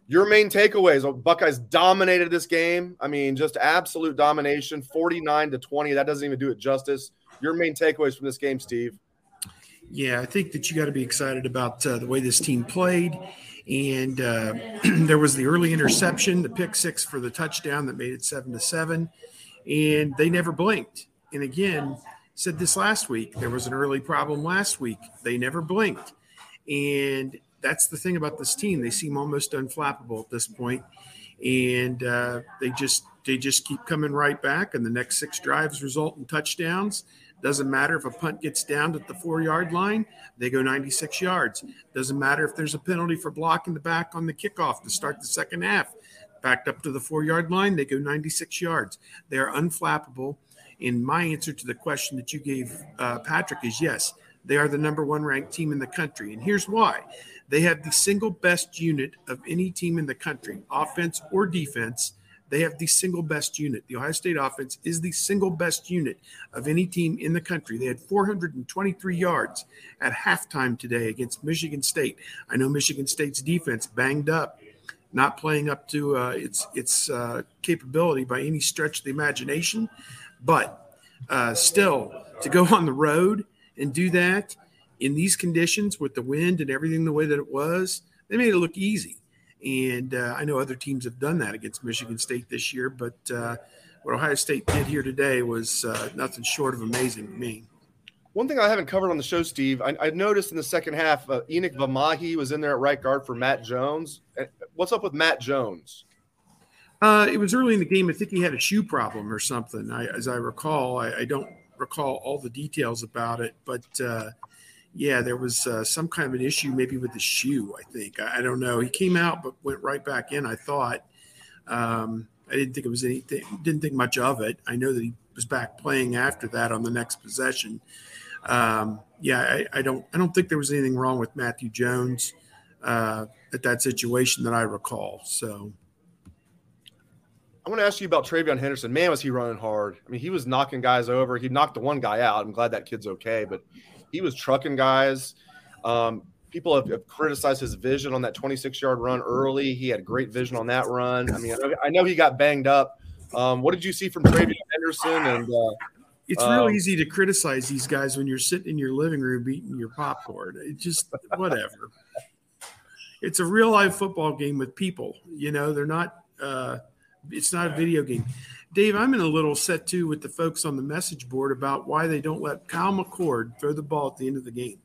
your main takeaways: Buckeyes dominated this game. I mean, just absolute domination, 49 to 20. That doesn't even do it justice. Your main takeaways from this game, Steve? Yeah, I think that you got to be excited about uh, the way this team played and uh, there was the early interception, the pick six for the touchdown that made it seven to seven, and they never blinked. And again, said this last week. There was an early problem last week. They never blinked, and that's the thing about this team. They seem almost unflappable at this point, and uh, they just they just keep coming right back. And the next six drives result in touchdowns. Doesn't matter if a punt gets down at the four yard line, they go 96 yards. Doesn't matter if there's a penalty for blocking the back on the kickoff to start the second half. Backed up to the four yard line, they go 96 yards. They are unflappable. And my answer to the question that you gave, uh, Patrick, is yes, they are the number one ranked team in the country. And here's why they have the single best unit of any team in the country, offense or defense they have the single best unit. The Ohio State offense is the single best unit of any team in the country. They had 423 yards at halftime today against Michigan State. I know Michigan State's defense banged up, not playing up to uh, its its uh, capability by any stretch of the imagination, but uh, still to go on the road and do that in these conditions with the wind and everything the way that it was, they made it look easy. And uh, I know other teams have done that against Michigan State this year, but uh, what Ohio State did here today was uh, nothing short of amazing to me. One thing I haven't covered on the show, Steve, I, I noticed in the second half, uh, Enokk Vimahi was in there at right guard for Matt Jones. Uh, what's up with Matt Jones? Uh, it was early in the game. I think he had a shoe problem or something. I, as I recall, I, I, don't recall all the details about it, but uh, yeah, there was uh, some kind of an issue maybe with the shoe. I think I, I, don't know. He came out but went right back in. I thought um, I didn't think it was anything. Didn't think much of it. I know that he was back playing after that on the next possession. Um, yeah, I, I, don't. I don't think there was anything wrong with Matthew Jones uh, at that situation that I recall. So. I want to ask you about TreVeyon Henderson. Man, was he running hard? I mean, he was knocking guys over. He knocked the one guy out. I'm glad that kid's okay, but he was trucking guys. Um, people have, have, criticized his vision on that 26 yard run early. He had great vision on that run. I mean, I know he got banged up. Um, what did you see from TreVeyon Henderson? And uh, it's real um, easy to criticize these guys when you're sitting in your living room eating your popcorn. It just whatever. it's a real life football game with people. You know, they're not. Uh, it's not a video game. Dave, I'm in a little set too with the folks on the message board about why they don't let Kyle McCord throw the ball at the end of the game.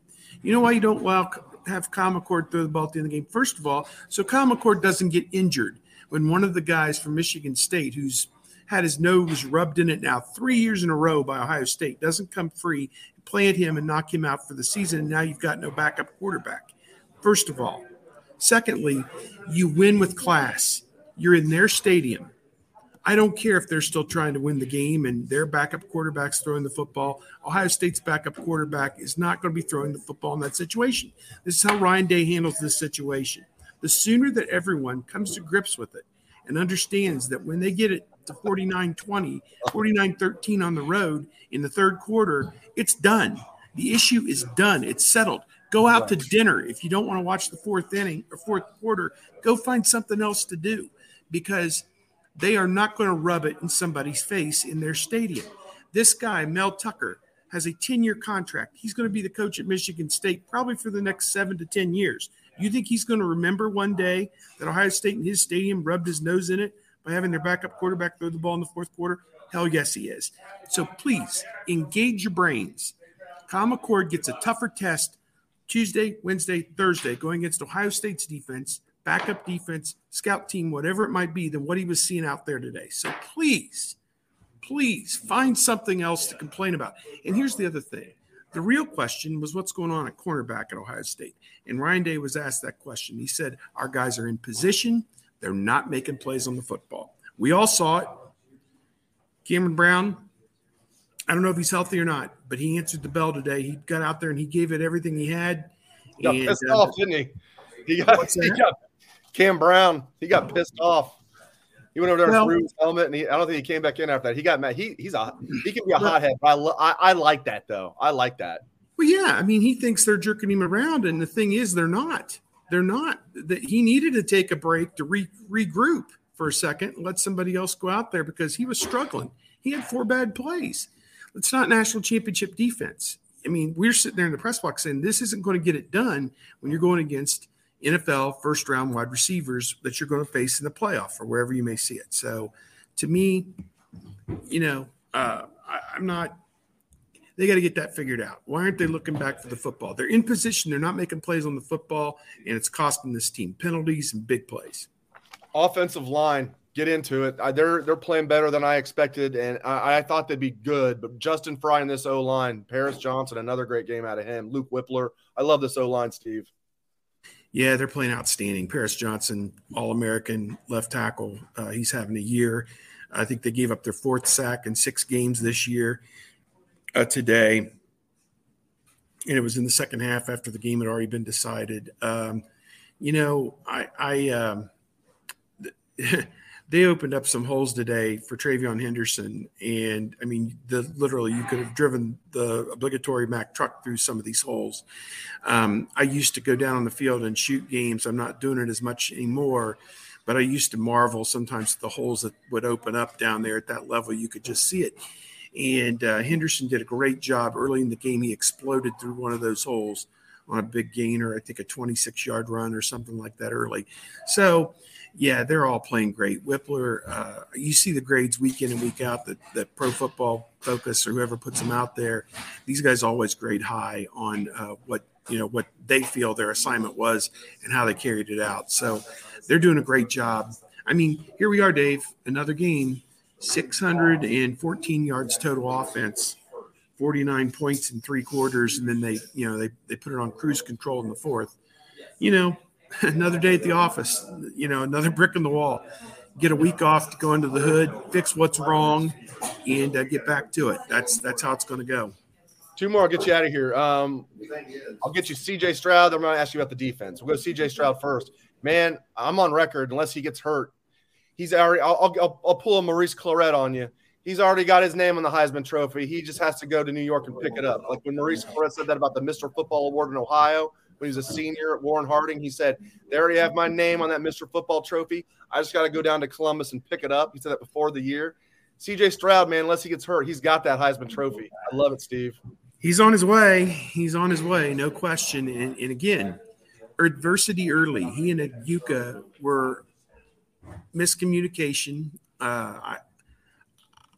You know why you don't allow have Kyle McCord throw the ball at the end of the game? First of all, so Kyle McCord doesn't get injured when one of the guys from Michigan State who's had his nose rubbed in it now three years in a row by Ohio State doesn't come free, plant him and knock him out for the season, and now you've got no backup quarterback. First of all. Secondly, you win with class. You're in their stadium I don't care if they're still trying to win the game and their backup quarterback's throwing the football. Ohio State's backup quarterback is not going to be throwing the football in that situation. This is how Ryan Day handles this situation. The sooner that everyone comes to grips with it and understands that when they get it to 49 20, 49 13 on the road in the third quarter, it's done. The issue is done. It's settled. Go out to dinner. If you don't want to watch the fourth inning or fourth quarter, go find something else to do because – they are not going to rub it in somebody's face in their stadium. This guy, Mel Tucker, has a 10 year contract. He's going to be the coach at Michigan State probably for the next seven to 10 years. You think he's going to remember one day that Ohio State in his stadium rubbed his nose in it by having their backup quarterback throw the ball in the fourth quarter? Hell yes, he is. So please engage your brains. Kyle McCord gets a tougher test Tuesday, Wednesday, Thursday, going against Ohio State's defense, backup defense, scout team, whatever it might be, than what he was seeing out there today. So please, please find something else to complain about. And here's the other thing the real question was what's going on at cornerback at Ohio State. And Ryan Day was asked that question. He said, Our guys are in position, they're not making plays on the football. We all saw it. Cameron Brown, I don't know if he's healthy or not, but he answered the bell today. He got out there and he gave it everything he had. He got and, pissed uh, off, didn't he? He got, he got, Cam Brown. He got pissed off. He went over there well, and threw his helmet, and he, I don't think he came back in after that. He got mad. He he's a he can be a hothead, but I, I, I like that though. I like that. Well, yeah. I mean, he thinks they're jerking him around, and the thing is, they're not. They're not. That he needed to take a break to re, regroup for a second, let somebody else go out there because he was struggling. He had four bad plays. It's not national championship defense. I mean, we're sitting there in the press box saying this isn't going to get it done when you're going against NFL first round wide receivers that you're going to face in the playoff or wherever you may see it. So, to me, you know, uh, I, am not. They got to get that figured out. Why aren't they looking back for the football? They're in position. They're not making plays on the football, and it's costing this team penalties and big plays. Offensive line get into it. They're they're playing better than I expected, and I, I, thought they'd be good. But Justin Frye in this O line, Paris Johnson, another great game out of him. Luke Wypler, I love this O line, Steve. Yeah, they're playing outstanding. Paris Johnson, All American left tackle, uh, he's having a year. I think they gave up their fourth sack in six games this year. Uh, today, and it was in the second half after the game had already been decided. Um, you know, I, I um, they opened up some holes today for TreVeyon Henderson. And I mean, the literally you could have driven the obligatory Mack truck through some of these holes. Um, I used to go down on the field and shoot games. I'm not doing it as much anymore, but I used to marvel sometimes at the holes that would open up down there at that level. You could just see it. And uh, Henderson did a great job early in the game. He exploded through one of those holes on a big gainer, I think a 26 yard run or something like that early. So, yeah, they're all playing great. Wypler, uh, you see the grades week in and week out that, that Pro Football Focus or whoever puts them out there. These guys always grade high on uh, what you know what they feel their assignment was and how they carried it out. So they're doing a great job. I mean, here we are, Dave. Another game, 614 yards total offense, 49 points in three quarters, and then they you know they they put it on cruise control in the fourth. You know, another day at the office, you know, another brick in the wall. Get a week off to go into the hood, fix what's wrong, and uh, get back to it. That's that's how it's going to go. Two more, I'll get you out of here. Um, I'll get you CJ Stroud. I'm going to ask you about the defense. We'll go to CJ Stroud first. Man, I'm on record. Unless he gets hurt, he's already. I'll, I'll, I'll pull a Maurice Clarett on you. He's already got his name on the Heisman Trophy. He just has to go to New York and pick it up. Like when Maurice Clarett said that about the Mr. Football Award in Ohio when he was a senior at Warren Harding. He said, They already have my name on that Mr. Football trophy. I just got to go down to Columbus and pick it up. He said that before the year. CJ Stroud, man, unless he gets hurt, he's got that Heisman trophy. I love it, Steve. He's on his way. He's on his way, no question. And, and again, adversity early. He and Yuka were miscommunication. Uh, I,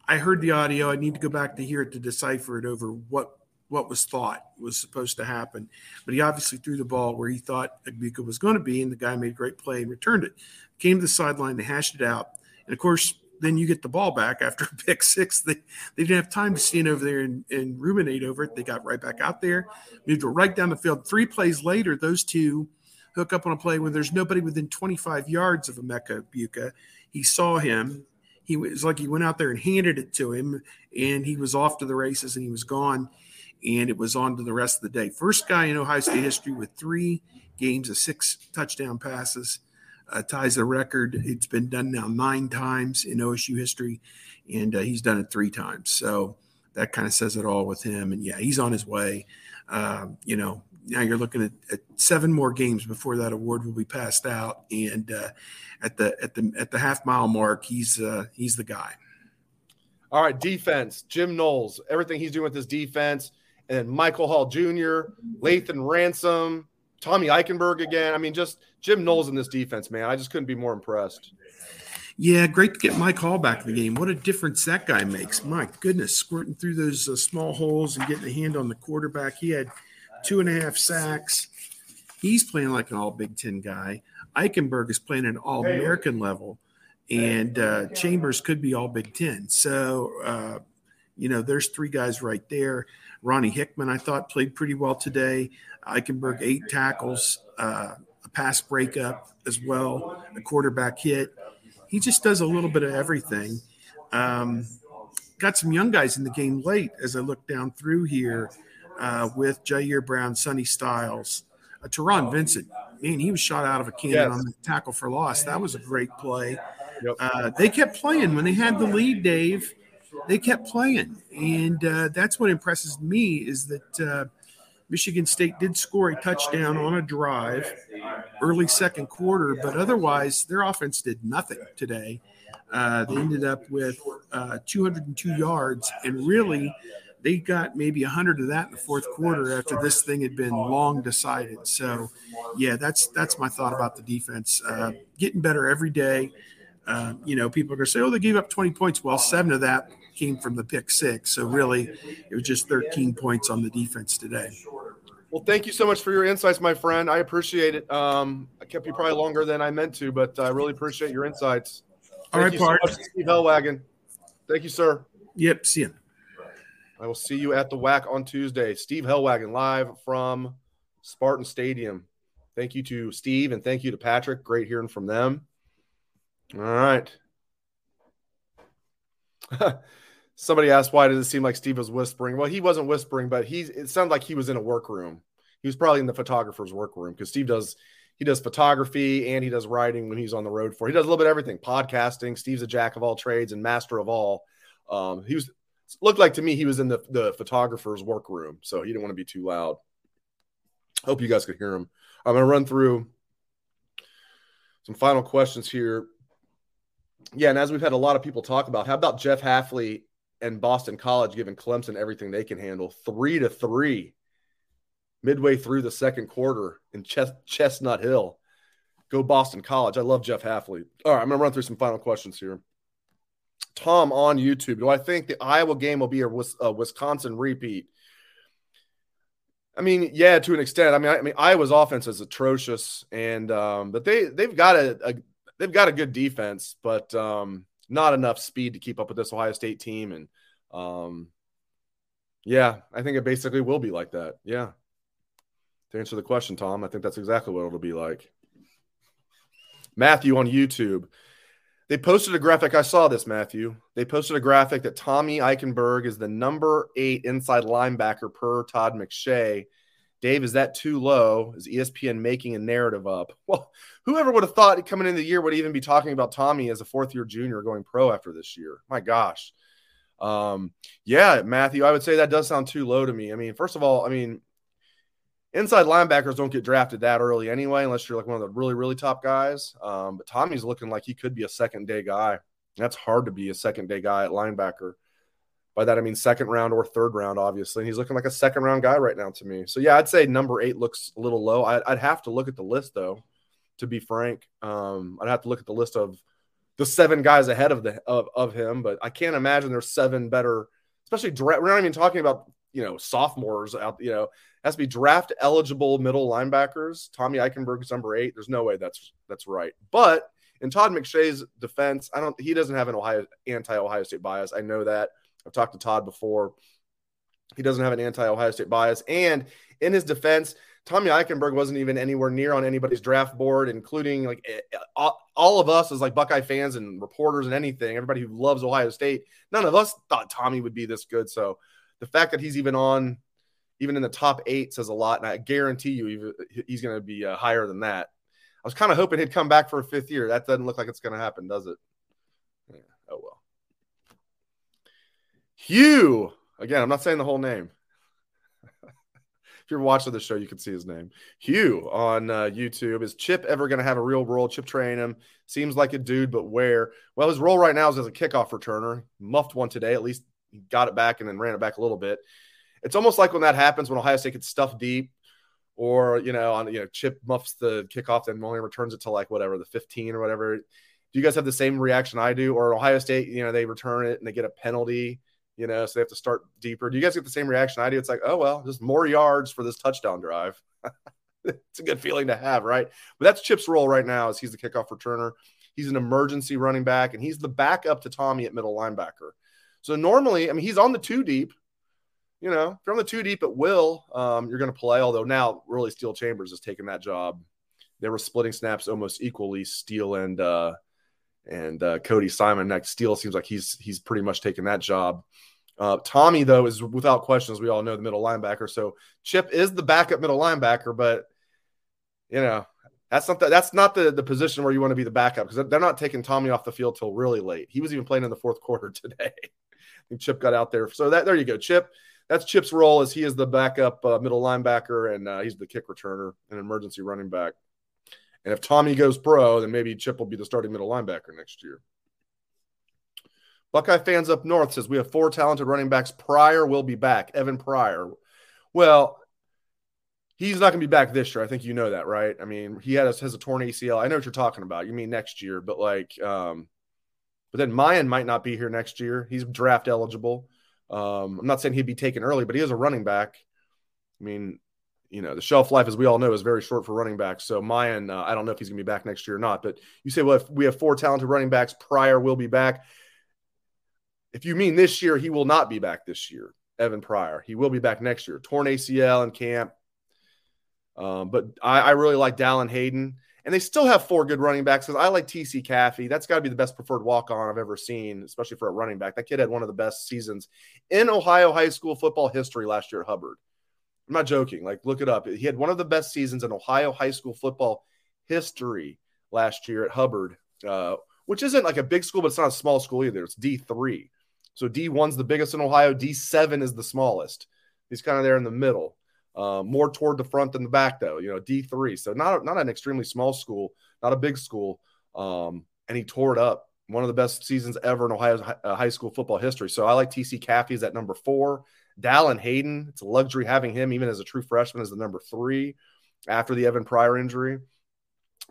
I heard the audio. I need to go back to hear it to decipher it over what what was thought was supposed to happen. But he obviously threw the ball where he thought Egbuka was going to be, and the guy made a great play and returned it. Came to the sideline, they hashed it out. And of course, then you get the ball back after a pick six. They, they didn't have time to stand over there and, and ruminate over it. They got right back out there, moved it right down the field. Three plays later, those two hook up on a play when there's nobody within 25 yards of Emeka Egbuka. He saw him. He was like he went out there and handed it to him, and he was off to the races and he was gone and it was on to the rest of the day. First guy in Ohio State history with three games of six touchdown passes. Uh, ties the record. It's been done now nine times in OSU history, and uh, he's done it three times. So that kind of says it all with him. And yeah, he's on his way. Uh, you know, now you're looking at, at, seven more games before that award will be passed out. And uh, at the at the at the half mile mark, he's uh, he's the guy. All right, defense. Jim Knowles, everything he's doing with his defense and Michael Hall Jr., Lathan Ransom, Tommy Eichenberg again. I mean, just Jim Knowles in this defense, man. I just couldn't be more impressed. Yeah, great to get Mike Hall back in the game. What a difference that guy makes. My goodness, squirting through those uh, small holes and getting a hand on the quarterback. He had two and a half sacks. He's playing like an all Big Ten guy. Eichenberg is playing at an all American level, and uh, Chambers could be all Big Ten. So, uh, you know, there's three guys right there. Ronnie Hickman, I thought, played pretty well today. Eichenberg, eight tackles, uh, a pass breakup as well, a quarterback hit he just does a little bit of everything. Um, got some young guys in the game late as I look down through here uh, with Jyaire Brown, Sonny Styles, uh, Taron Vincent. Man, he was shot out of a cannon yes. on the tackle for loss. That was a great play. Yep. Uh, they kept playing when they had the lead, Dave. They kept playing, and uh, that's what impresses me is that uh, Michigan State did score a touchdown on a drive early second quarter, but otherwise their offense did nothing today. Uh, they ended up with uh, 202 yards, and really they got maybe 100 of that in the fourth quarter after this thing had been long decided. So, yeah, that's that's my thought about the defense. Uh, getting better every day. Uh, you know, people are going to say, "Oh, they gave up 20 points." Well, seven of that came from the pick six. So really, it was just 13 points on the defense today. Well, thank you so much for your insights, my friend. I appreciate it. Um, I kept you probably longer than I meant to, but I really appreciate your insights. Thank All right, you so much, Steve Helwagen. Thank you, sir. Yep, see you. I will see you at the WAC on Tuesday. Steve Helwagen live from Spartan Stadium. Thank you to Steve and thank you to Patrick. Great hearing from them. All right. Somebody asked why does it seem like Steve was whispering? Well, he wasn't whispering, but he it sounded like he was in a workroom. He was probably in the photographer's workroom because Steve does he does photography and he does writing when he's on the road for. He does a little bit of everything. Podcasting. Steve's a jack of all trades and master of all. Um, he was looked like to me he was in the the photographer's workroom, so he didn't want to be too loud. Hope you guys could hear him. I'm gonna run through some final questions here. Yeah, and as we've had a lot of people talk about, how about Jeff Hafley and Boston College giving Clemson everything they can handle. Three to three midway through the second quarter in Chestnut Hill. Go Boston College. I love Jeff Hafley. All right, I'm going to run through some final questions here. Tom on YouTube. Do I think the Iowa game will be a, Wisconsin repeat? I mean, yeah, to an extent. I mean, I, I mean, Iowa's offense is atrocious, and um, but they they've got a, a, they've got a good defense, but um, not enough speed to keep up with this Ohio State team. And um, yeah, I think it basically will be like that. Yeah. To answer the question, Tom, I think that's exactly what it'll be like. Matthew on YouTube. They posted a graphic. I saw this, Matthew. They posted a graphic that Tommy Eichenberg is the number eight inside linebacker per Todd McShay Dave, is that too low? Is ESPN making a narrative up? Well, whoever would have thought coming into the year would even be talking about Tommy as a fourth year junior going pro after this year? My gosh. Um, yeah, Matthew, I would say that does sound too low to me. I mean, first of all, I mean, inside linebackers don't get drafted that early anyway, unless you're like one of the really, really top guys. Um, but Tommy's looking like he could be a second day guy. That's hard to be a second day guy at linebacker. By that I mean second round or third round, obviously. And he's looking like a second round guy right now to me. So yeah, I'd say number eight looks a little low. I, would have to look at the list though, to be frank. Um, I'd have to look at the list of the seven guys ahead of the of, of him, but I can't imagine there's seven better, especially. We're not even talking about you know sophomores out. You know, has to be draft eligible middle linebackers. Tommy Eichenberg is number eight. There's no way that's that's right. But in Todd McShay's defense, I don't. He doesn't have an Ohio anti Ohio State bias. I know that. I've talked to Todd before. He doesn't have an anti Ohio State bias. And in his defense, Tommy Eichenberg wasn't even anywhere near on anybody's draft board, including like eh, eh, all of us as like Buckeye fans and reporters and anything. Everybody who loves Ohio State, none of us thought Tommy would be this good. So the fact that he's even on, even in the top eight, says a lot. And I guarantee you, he's going to be uh, higher than that. I was kind of hoping he'd come back for a fifth year. That doesn't look like it's going to happen, does it? Yeah. Oh well. Hugh. Again, I'm not saying the whole name. if you're watching the show, you can see his name. Hugh on uh, YouTube. Is Chip ever going to have a real role? Chip Trayanum. Seems like a dude, but where? Well, his role right now is as a kickoff returner. Muffed one today. At least he got it back and then ran it back a little bit. It's almost like when that happens when Ohio State gets stuffed deep or you know, on you know, Chip muffs the kickoff, then only returns it to like whatever the 15 or whatever. Do you guys have the same reaction I do? Or Ohio State, you know, they return it and they get a penalty, you know, so they have to start deeper. Do you guys get the same reaction I do? It's like, oh well, just more yards for this touchdown drive. it's a good feeling to have, right? But that's Chip's role right now, as he's the kickoff returner. He's an emergency running back, and he's the backup to Tommy at middle linebacker. So normally, I mean, he's on the two deep, you know, on the two deep at will, um, you're going to play. Although now, really, Steele Chambers has taken that job. They were splitting snaps almost equally, Steele and uh, and uh, Cody Simon. Next, Steele seems like he's he's pretty much taken that job. Uh, Tommy, though, is without question, as we all know, the middle linebacker. So Chip is the backup middle linebacker, but you know that's not the, that's not the, the position where you want to be the backup because they're not taking Tommy off the field till really late. He was even playing in the fourth quarter today. Chip got out there. So that there you go, Chip that's Chip's role as he is the backup uh, middle linebacker and uh, he's the kick returner and emergency running back. And if Tommy goes pro, then maybe Chip will be the starting middle linebacker next year. Buckeye fans up north says we have four talented running backs. Pryor will be back. Evan Pryor. Well, he's not going to be back this year. I think you know that, right? I mean, he has, has a torn ACL. I know what you're talking about. You mean next year, but like, um, but then Miyan might not be here next year. He's draft eligible. Um, I'm not saying he'd be taken early, but he is a running back. I mean, you know, the shelf life, as we all know, is very short for running backs. So Miyan, uh, I don't know if he's going to be back next year or not. But you say, well, if we have four talented running backs, Pryor will be back. If you mean this year, he will not be back this year. Evan Pryor, he will be back next year. Torn ACL in camp. Um, but I, I, really like Dallan Hayden and they still have four good running backs because I like TC Caffey. That's got to be the best preferred walk on I've ever seen, especially for a running back. That kid had one of the best seasons in Ohio high school football history last year at Hubbard. I'm not joking. Like, look it up. He had one of the best seasons in Ohio high school football history last year at Hubbard, uh, which isn't like a big school, but it's not a small school either. It's D3. So D1's the biggest in Ohio, D7 is the smallest. He's kind of there in the middle. Uh, more toward the front than the back, though. You know, D three, so not not an extremely small school, not a big school. Um, and he tore it up. One of the best seasons ever in Ohio high, uh, school football history. So I like TC Caffey as at number four. Dallan Hayden, it's a luxury having him even as a true freshman as the number three after the Evan Pryor injury.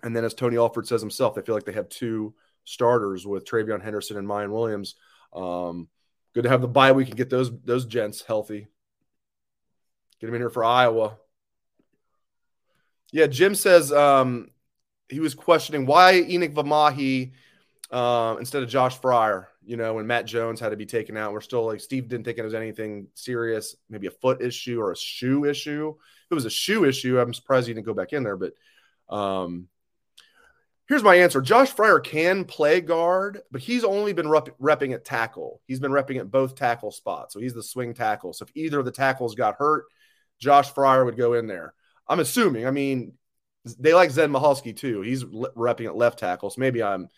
And then, as Tony Alford says himself, they feel like they have two starters with TreVeyon Henderson and Miyan Williams. Um, good to have the bye week and get those those gents healthy. Get him in here for Iowa. Yeah, Jim says um, he was questioning why Enokk Vimahi uh, instead of Josh Fryar, You know, when Matt Jones had to be taken out, we're still like Steve didn't think it was anything serious, maybe a foot issue or a shoe issue. If it was a shoe issue, I'm surprised he didn't go back in there. But um, here's my answer Josh Fryar can play guard, but he's only been rep- repping at tackle. He's been repping at both tackle spots. So he's the swing tackle. So if either of the tackles got hurt, Josh Fryar would go in there. I'm assuming. I mean, they like Zen Michalski too. He's repping at left tackle. So maybe I'm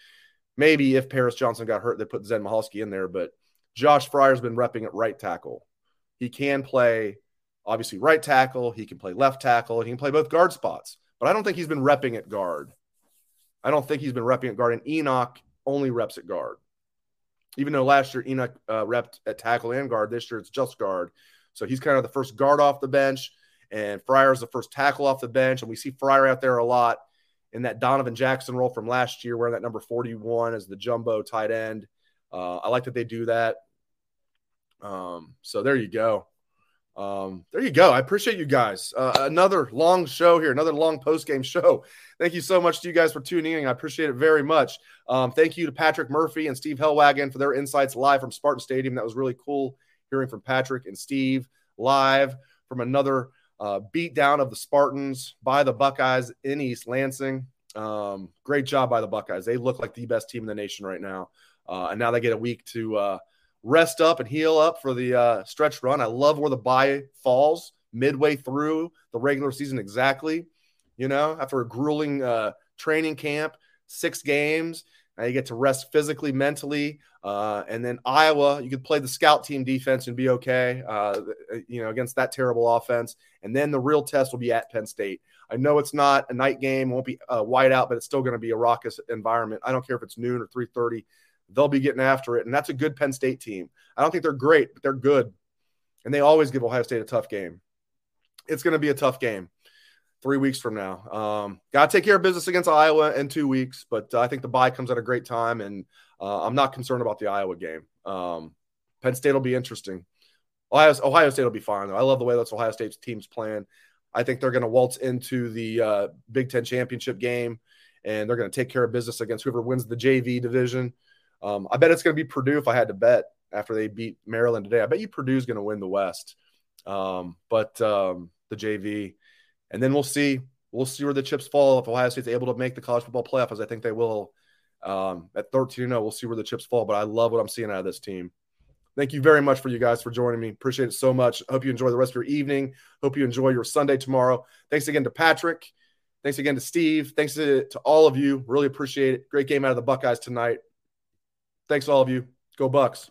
maybe if Paris Johnson got hurt, they put Zen Michalski in there. But Josh Fryar's been repping at right tackle. He can play obviously right tackle. He can play left tackle. He can play both guard spots. But I don't think he's been repping at guard. I don't think he's been repping at guard. And Enokk only reps at guard. Even though last year Enokk uh, repped at tackle and guard, this year it's just guard. So he's kind of the first guard off the bench, and Fryar's the first tackle off the bench. And we see Fryar out there a lot in that Donovan Jackson role from last year, wearing that number 41 as the jumbo tight end. Uh, I like that they do that. Um, so there you go. Um, there you go. I appreciate you guys. Uh, another long show here, another long post game show. Thank you so much to you guys for tuning in. I appreciate it very much. Um, thank you to Patrick Murphy and Steve Helwagen for their insights live from Spartan Stadium. That was really cool hearing from Patrick and Steve live from another uh, beatdown of the Spartans by the Buckeyes in East Lansing. Um, great job by the Buckeyes. They look like the best team in the nation right now. Uh, and now they get a week to uh, rest up and heal up for the uh, stretch run. I love where the bye falls midway through the regular season, exactly. You know, after a grueling uh, training camp, six games, you get to rest physically, mentally. Uh, and then Iowa, you could play the scout team defense and be okay, uh, you know, against that terrible offense. And then the real test will be at Penn State. I know it's not a night game, won't be uh, white out, but it's still going to be a raucous environment. I don't care if it's noon or 3:30. They'll be getting after it, and that's a good Penn State team. I don't think they're great, but they're good, and they always give Ohio State a tough game. It's going to be a tough game. Three weeks from now. Um, Got to take care of business against Iowa in two weeks, but uh, I think the bye comes at a great time, and uh, I'm not concerned about the Iowa game. Um, Penn State will be interesting. Ohio, Ohio State will be fine. Though. I love the way that's Ohio State's team's playing. I think they're going to waltz into the uh, Big Ten championship game, and they're going to take care of business against whoever wins the JV division. Um, I bet it's going to be Purdue if I had to bet after they beat Maryland today. I bet you Purdue's going to win the West, um, but um, the JV, and then we'll see. We'll see where the chips fall if Ohio State's able to make the college football playoff, as I think they will. Um, at 13 0, we'll see where the chips fall, but I love what I'm seeing out of this team. Thank you very much for you guys for joining me. Appreciate it so much. Hope you enjoy the rest of your evening. Hope you enjoy your Sunday tomorrow. Thanks again to Patrick. Thanks again to Steve. Thanks to, to all of you. Really appreciate it. Great game out of the Buckeyes tonight. Thanks, all of you. Go Bucks.